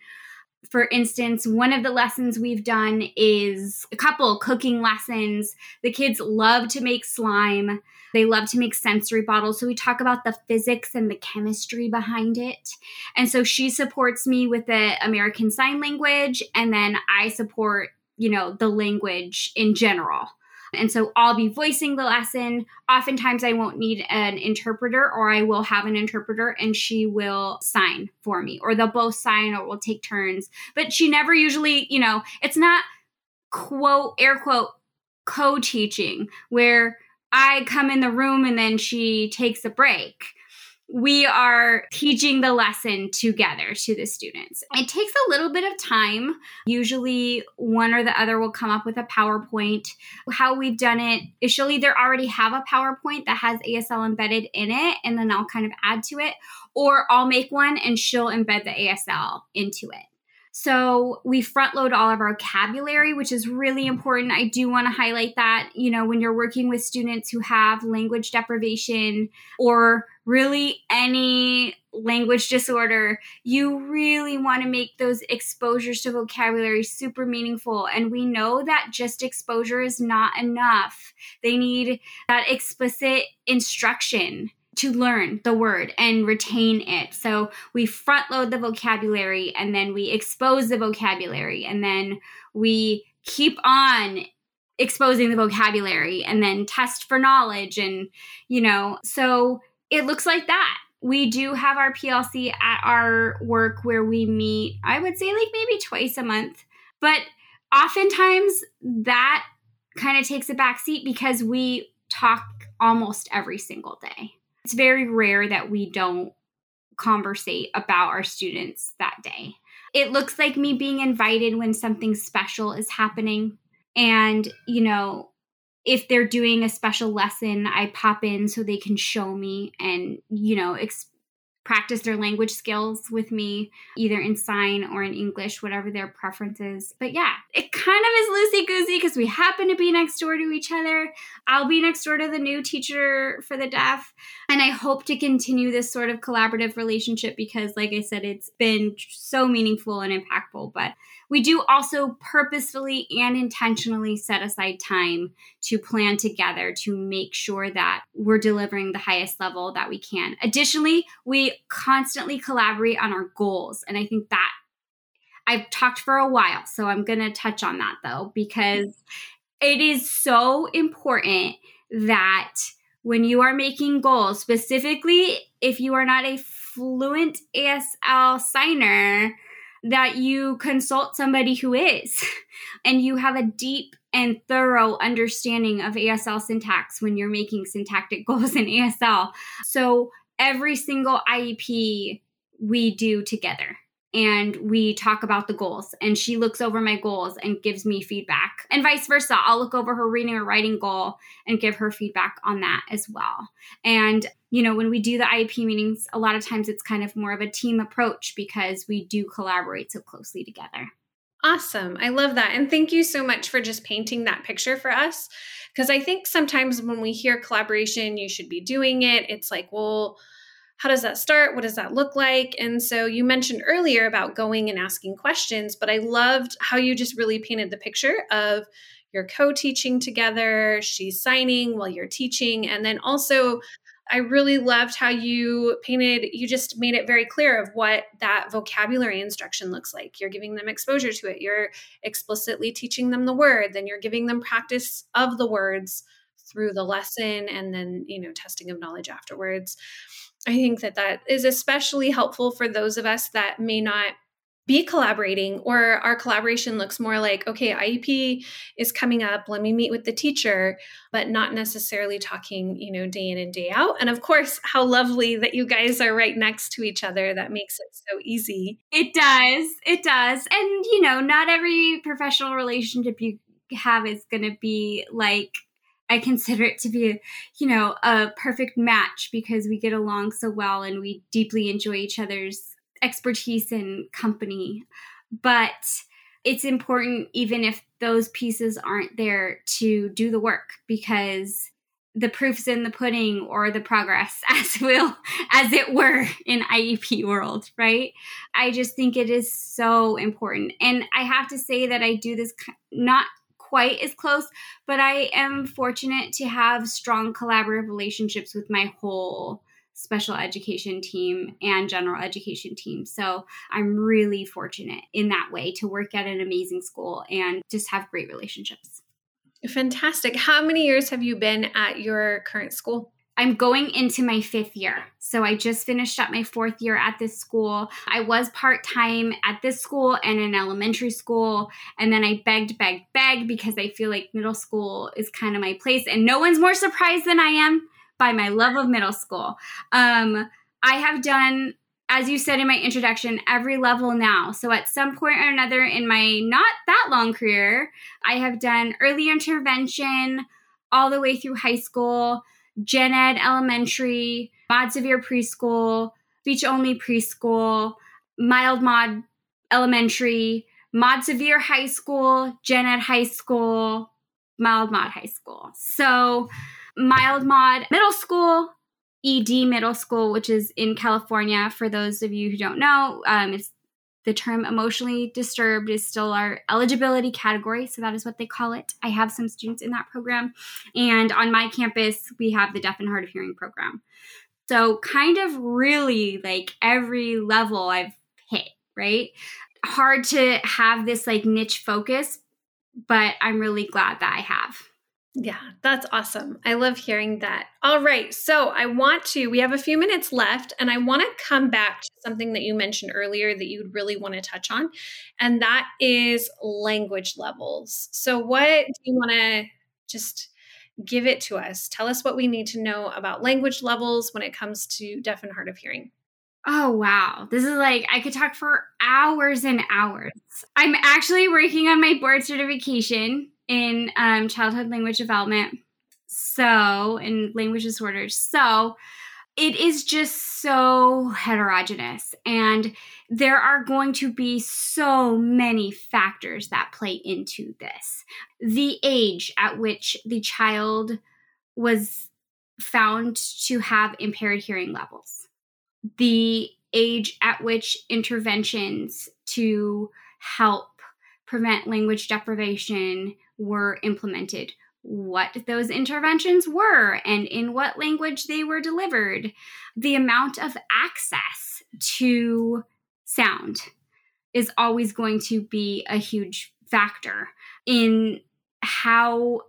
For instance, one of the lessons we've done is a couple cooking lessons. The kids love to make slime. They love to make sensory bottles. So we talk about the physics and the chemistry behind it. And so she supports me with the American Sign Language, and then I support, you know, the language in general. And so I'll be voicing the lesson. Oftentimes, I won't need an interpreter, or I will have an interpreter and she will sign for me, or they'll both sign, or we'll take turns. But she never usually, you know, it's not quote, air quote, co teaching where I come in the room and then she takes a break. We are teaching the lesson together to the students. It takes a little bit of time. Usually, one or the other will come up with a PowerPoint. How we've done it is she'll either already have a PowerPoint that has ASL embedded in it, and then I'll kind of add to it, or I'll make one and she'll embed the ASL into it. So we front load all of our vocabulary, which is really important. I do want to highlight that, you know, when you're working with students who have language deprivation or really any language disorder, you really want to make those exposures to vocabulary super meaningful. And we know that just exposure is not enough. They need that explicit instruction to learn the word and retain it. So we front load the vocabulary and then we expose the vocabulary and then we keep on exposing the vocabulary and then test for knowledge and you know so it looks like that. We do have our plc at our work where we meet i would say like maybe twice a month. But oftentimes that kind of takes a back seat because we talk almost every single day it's very rare that we don't conversate about our students that day. It looks like me being invited when something special is happening. And, you know, if they're doing a special lesson, I pop in so they can show me and, you know, ex- practice their language skills with me, either in sign or in English, whatever their preference is. But yeah, it kind of is loosey goosey because we happen to be next door to each other. I'll be next door to the new teacher for the deaf. And I hope to continue this sort of collaborative relationship because, like I said, it's been so meaningful and impactful. But we do also purposefully and intentionally set aside time to plan together to make sure that we're delivering the highest level that we can. Additionally, we constantly collaborate on our goals. And I think that I've talked for a while, so I'm going to touch on that though, because it is so important that when you are making goals, specifically if you are not a fluent ASL signer, that you consult somebody who is and you have a deep and thorough understanding of ASL syntax when you're making syntactic goals in ASL. So every single IEP we do together. And we talk about the goals and she looks over my goals and gives me feedback and vice versa i'll look over her reading or writing goal and give her feedback on that as well and you know when we do the iep meetings a lot of times it's kind of more of a team approach because we do collaborate so closely together Awesome. I love that. And thank you so much for just painting that picture for us. Because I think sometimes when we hear collaboration, you should be doing it. It's like, well, how does that start? What does that look like? And so you mentioned earlier about going and asking questions, but I loved how you just really painted the picture of you're co teaching together, she's signing while you're teaching, and then also I really loved how you painted, you just made it very clear of what that vocabulary instruction looks like. You're giving them exposure to it, you're explicitly teaching them the word, then you're giving them practice of the words through the lesson and then, you know, testing of knowledge afterwards. I think that that is especially helpful for those of us that may not be collaborating or our collaboration looks more like okay iep is coming up let me meet with the teacher but not necessarily talking you know day in and day out. And of course how lovely that you guys are right next to each other. That makes it so easy. It does. It does. And you know not every professional relationship you have is going to be like I consider it to be, a, you know, a perfect match because we get along so well and we deeply enjoy each other's expertise and company. But it's important, even if those pieces aren't there, to do the work because the proof's in the pudding or the progress as will as it were in iep world right i just think it is so important and i have to say that i do this not quite as close, but I am fortunate to have strong collaborative relationships with my whole special education team and general education team. So I'm really fortunate in that way to work at an amazing school and just have great relationships. Fantastic. How many years have you been at your current school? I'm going into my fifth year. So I just finished up my fourth year at this school. I was part time at this school and in elementary school. And then I begged, begged, begged because I feel like middle school is kind of my place. And no one's more surprised than I am by my love of middle school. Um, I have done, as you said in my introduction, every level now. So at some point or another in my not that long career, I have done early intervention all the way through high school gen ed elementary, mod severe preschool, speech only preschool, mild mod elementary, mod severe high school, gen ed high school, mild mod high school. So, mild mod middle school, ED middle school, which is in California. For those of you who don't know, um, it's the term emotionally disturbed is still our eligibility category, so that is what they call it. I have some students in that program. And on my campus, we have the deaf and hard of hearing program. So, kind of really like every level I've hit, right? Hard to have this like niche focus, but I'm really glad that I have. Yeah, that's awesome. I love hearing that. All right. So I want to, we have a few minutes left, and I want to come back to something that you mentioned earlier that you would really want to touch on, and that is language levels. So, what do you want to just give it to us? Tell us what we need to know about language levels when it comes to deaf and hard of hearing. Oh, wow. This is like, I could talk for hours and hours. I'm actually working on my board certification in um, childhood language development. So, in language disorders. So, it is just so heterogeneous and there are going to be so many factors that play into this. The age at which the child was found to have impaired hearing levels, the age at which interventions to help prevent language deprivation were implemented, what those interventions were, and in what language they were delivered, the amount of access to sound is always going to be a huge factor in how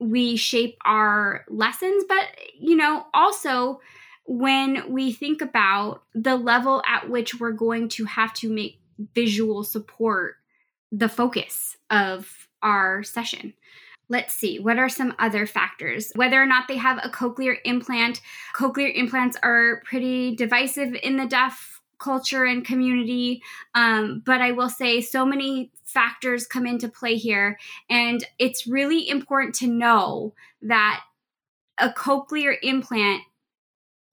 we shape our lessons, but you know, also when we think about the level at which we're going to have to make visual support the focus of our session. Let's see, what are some other factors? Whether or not they have a cochlear implant. Cochlear implants are pretty divisive in the deaf culture and community. Um, but I will say so many factors come into play here. And it's really important to know that a cochlear implant,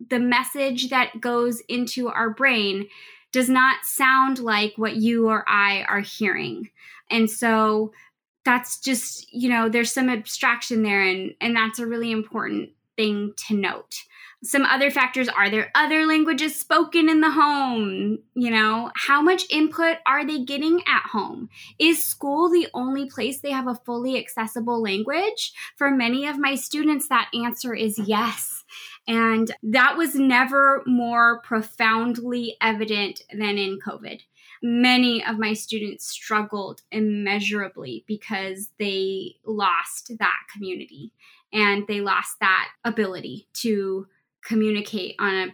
the message that goes into our brain, does not sound like what you or I are hearing. And so that's just, you know, there's some abstraction there and and that's a really important thing to note. Some other factors are there other languages spoken in the home? You know, how much input are they getting at home? Is school the only place they have a fully accessible language? For many of my students, that answer is yes. And that was never more profoundly evident than in COVID. Many of my students struggled immeasurably because they lost that community and they lost that ability to communicate on a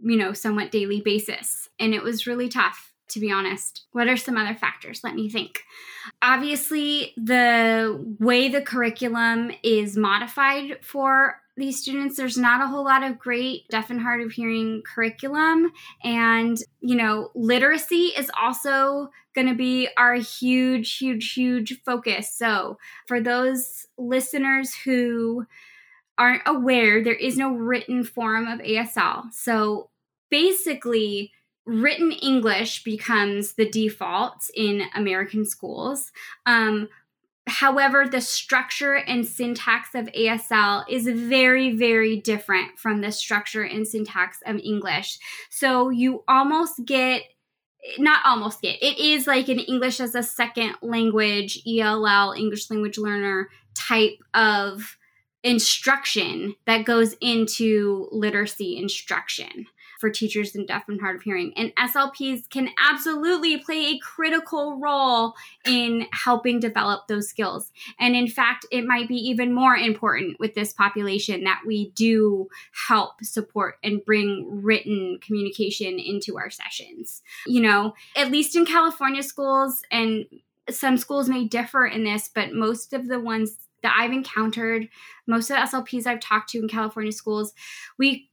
you know somewhat daily basis. And it was really tough to be honest. What are some other factors? Let me think. Obviously the way the curriculum is modified for these students there's not a whole lot of great deaf and hard of hearing curriculum and you know literacy is also going to be our huge huge huge focus so for those listeners who aren't aware, there is no written form of ASL. So basically, written English becomes the default in American schools. Um, however, the structure and syntax of ASL is very, very different from the structure and syntax of English. So you almost get not almost get it is like an english as a second language ell english language learner type of instruction that goes into literacy instruction for teachers in deaf and hard of hearing. And SLPs can absolutely play a critical role in helping develop those skills. And in fact, it might be even more important with this population that we do help support and bring written communication into our sessions. You know, at least in California schools and some schools may differ in this, but most of the ones that I've encountered, most of the SLPs I've talked to in California schools, we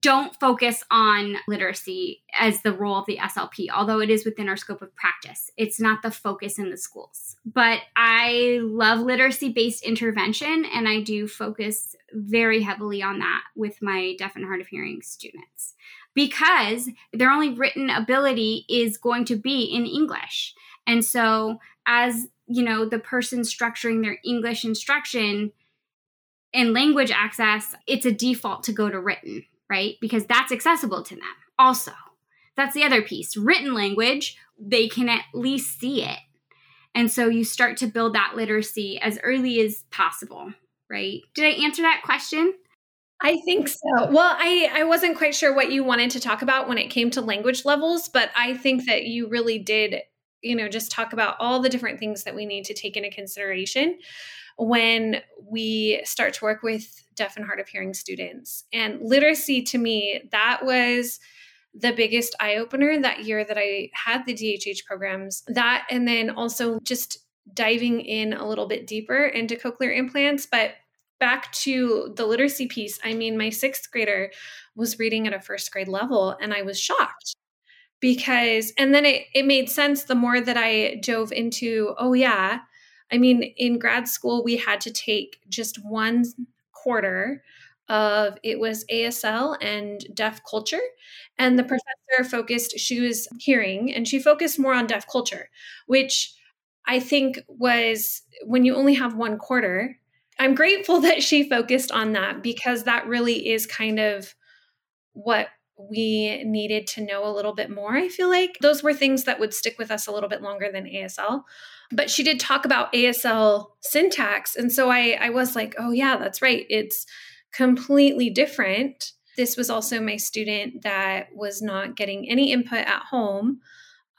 don't focus on literacy as the role of the SLP, although it is within our scope of practice. It's not the focus in the schools. But I love literacy based intervention, and I do focus very heavily on that with my deaf and hard of hearing students because their only written ability is going to be in English. And so, as you know, the person structuring their English instruction and language access, it's a default to go to written, right? Because that's accessible to them also. That's the other piece. Written language, they can at least see it. And so you start to build that literacy as early as possible, right? Did I answer that question? I think so. Well, I, I wasn't quite sure what you wanted to talk about when it came to language levels, but I think that you really did you know, just talk about all the different things that we need to take into consideration when we start to work with deaf and hard of hearing students. And literacy to me, that was the biggest eye opener that year that I had the DHH programs. That, and then also just diving in a little bit deeper into cochlear implants. But back to the literacy piece, I mean, my sixth grader was reading at a first grade level, and I was shocked because and then it, it made sense the more that i dove into oh yeah i mean in grad school we had to take just one quarter of it was asl and deaf culture. And the professor focused she was hearing and she focused more on deaf culture which i think was when you only have one quarter i'm grateful that she focused on that because that really is kind of what we needed to know a little bit more. I feel like those were things that would stick with us a little bit longer than ASL. But she did talk about ASL syntax. And so I, I was like, oh, yeah, that's right. It's completely different. This was also my student that was not getting any input at home.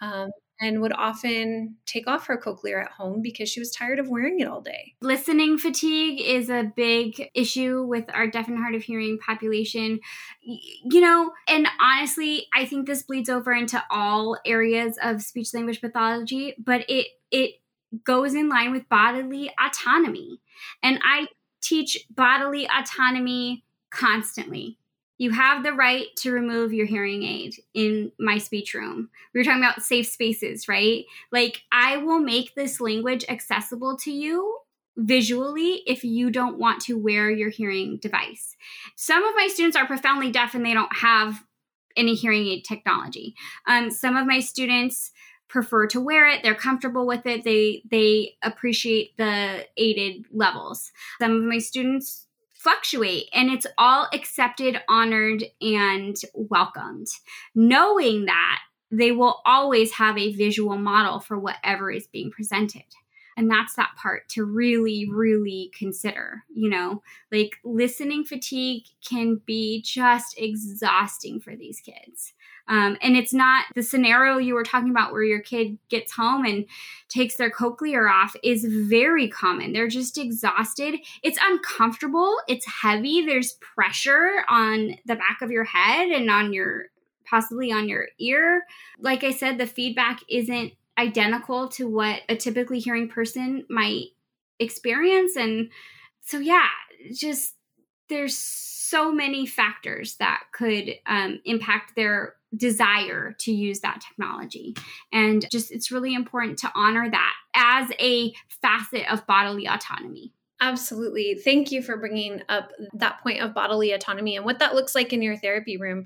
Um, and would often take off her cochlear at home because she was tired of wearing it all day. Listening fatigue is a big issue with our deaf and hard of hearing population. You know, and honestly, I think this bleeds over into all areas of speech language pathology, but it it goes in line with bodily autonomy. And I teach bodily autonomy constantly You have the right to remove your hearing aid in my speech room. We were talking about safe spaces, right? Like, I will make this language accessible to you visually if you don't want to wear your hearing device. Some of my students are profoundly deaf and they don't have any hearing aid technology. Um, some of my students prefer to wear it they're comfortable with it they they appreciate the aided levels some of my students fluctuate and it's all accepted honored and welcomed. Knowing that they will always have a visual model for whatever is being presented. And that's that part to really really consider you know? Like listening fatigue can be just exhausting for these kids um, and it's not the scenario you were talking about where your kid gets home and takes their cochlear off is very common. They're just exhausted. It's uncomfortable. It's heavy. There's pressure on the back of your head and on your possibly on your ear. Like I said, the feedback isn't identical to what a typically hearing person might experience. And so, yeah, just there's so many factors that could um, impact their desire to use that technology. And just it's really important to honor that as a facet of bodily autonomy. Absolutely. Thank you for bringing up that point of bodily autonomy and what that looks like in your therapy room.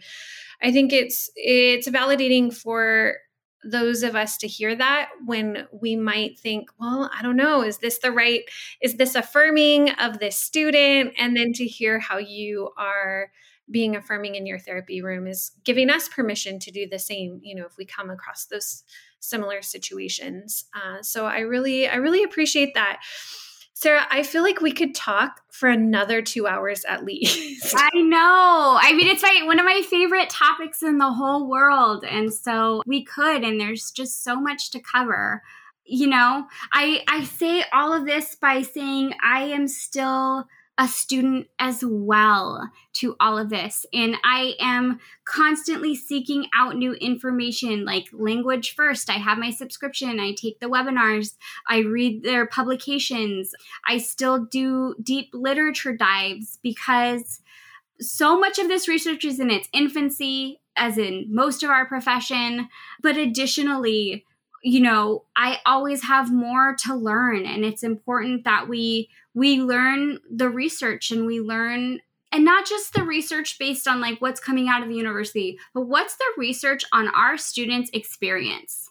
I think it's it's validating for those of us to hear that when we might think, well, I don't know, is this the right is this affirming of this student? And then to hear how you are being affirming in your therapy room is giving us permission to do the same you know if we come across those similar situations. Uh, so i really i really appreciate that sara i feel like we could talk for another two hours at least. I know. I mean it's my one of my favorite topics in the whole world and so we could and there's just so much to cover. You know i i say all of this by saying i am still a student as well to all of this. And I am constantly seeking out new information like language first. I have my subscription, I take the webinars, I read their publications. I still do deep literature dives because so much of this research is in its infancy, as in most of our profession. But additionally, you know, I always have more to learn and it's important that we we learn the research and we learn and not just the research based on like what's coming out of the university, but what's the research on our students' experience,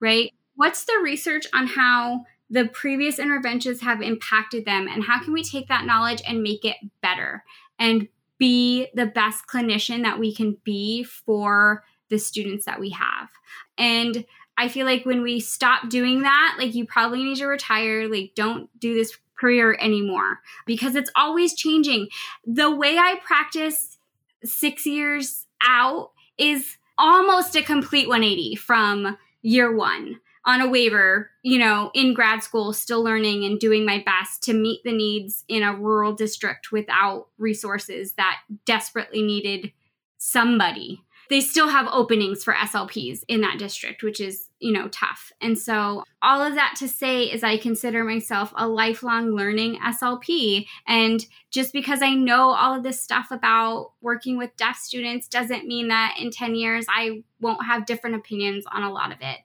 right? What's the research on how the previous interventions have impacted them, and how can we take that knowledge and make it better and be the best clinician that we can be for the students that we have? And I feel like when we stop doing that, like you probably need to retire, like don't do this career anymore because it's always changing. The way I practice six years out is almost a complete 180 from year one on a waiver, you know, in grad school, still learning and doing my best to meet the needs in a rural district without resources that desperately needed somebody they still have openings for SLPs in that district, which is, you know, tough. And so, all of that to say is I consider myself a lifelong learning SLP. And just because I know all of this stuff about working with deaf students doesn't mean that in 10 years I won't have different opinions on a lot of it.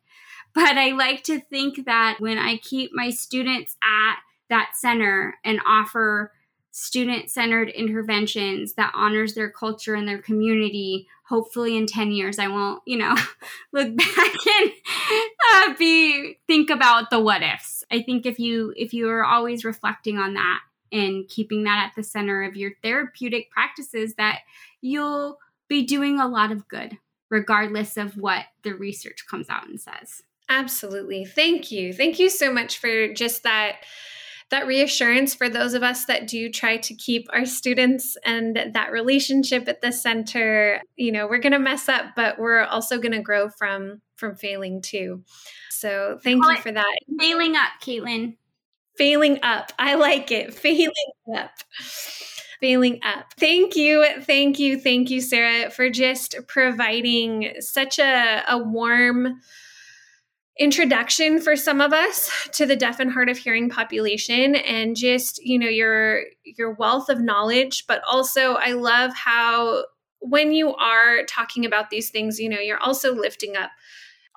But I like to think that when I keep my students at that center and offer student centered interventions that honors their culture and their community hopefully in 10 years. I won't you know look back and uh, be think about the what ifs. I think if you if you are always reflecting on that and keeping that at the center of your therapeutic practices that you'll be doing a lot of good regardless of what the research comes out and says. Absolutely. Thank you. Thank you so much for just that that reassurance for those of us that do try to keep our students and that relationship at the center you know we're going to mess up but we're also going to grow from from failing too. So thank you for that. failing up caitlin. Failing up. I like it. Failing up. Failing up. Thank you, thank you, thank you, Sara, for just providing such a, a warm introduction for some of us to the deaf and hard of hearing population and just you know your your wealth of knowledge but also i love how when you are talking about these things, you know, you're also lifting up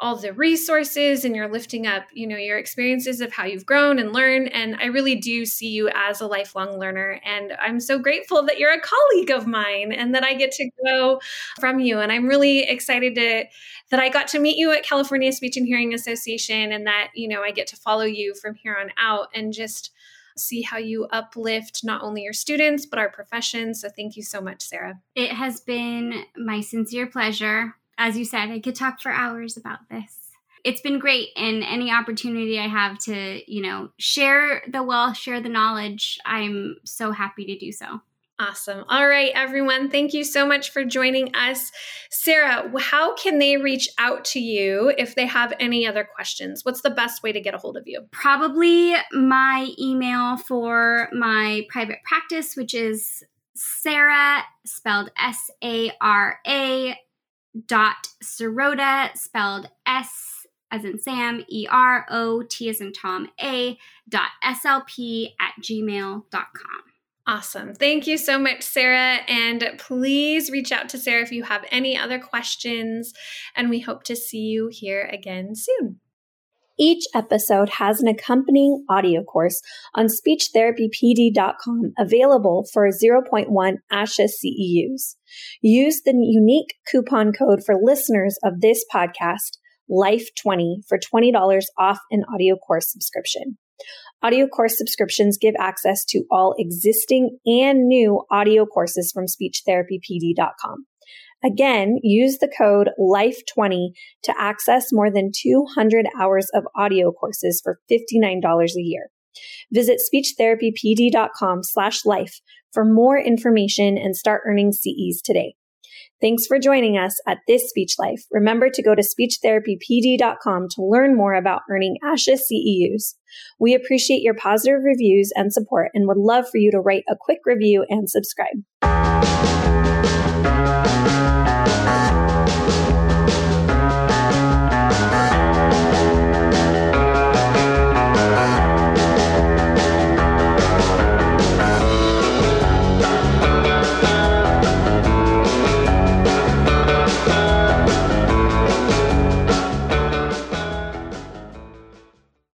all the resources and you're lifting up you know your experiences of how you've grown and learned and i really do see you as a lifelong learner and i'm so grateful that you're a colleague of mine and that i get to grow from you and i'm really excited to that i got to meet you at california speech and hearing association and that you know i get to follow you from here on out and just see how you uplift not only your students but our profession so thank you so much sara. It has been my sincere pleasure as you said, I could talk for hours about this. It's been great, and any opportunity I have to, you know, share the wealth, share the knowledge, I'm so happy to do so. Awesome. All right, everyone. Thank you so much for joining us. Sara, how can they reach out to you if they have any other questions? What's the best way to get a hold of you? Probably my email for my private practice, which is Sara, spelled S A R A dot Serota, spelled S as in Sam, E R O T as in Tom, A dot SLP at gmail.com. Awesome. Thank you so much, Sara. And please reach out to Sara if you have any other questions. And we hope to see you here again soon. Each episode has an accompanying audio course on speechtherapypd.com available for 0.1 ASHA CEUs. Use the unique coupon code for listeners of this podcast, LIFE20, for $20 off an audio course subscription. Audio course subscriptions give access to all existing and new audio courses from speechtherapypd.com. Again, use the code LIFE20 to access more than 200 hours of audio courses for $59 a year. Visit speechtherapypd.com slash life for more information and start earning CEs today. Thanks for joining us at this Speech Life. Remember to go to speechtherapypd.com to learn more about earning ASHA CEUs. We appreciate your positive reviews and support and would love for you to write a quick review and subscribe.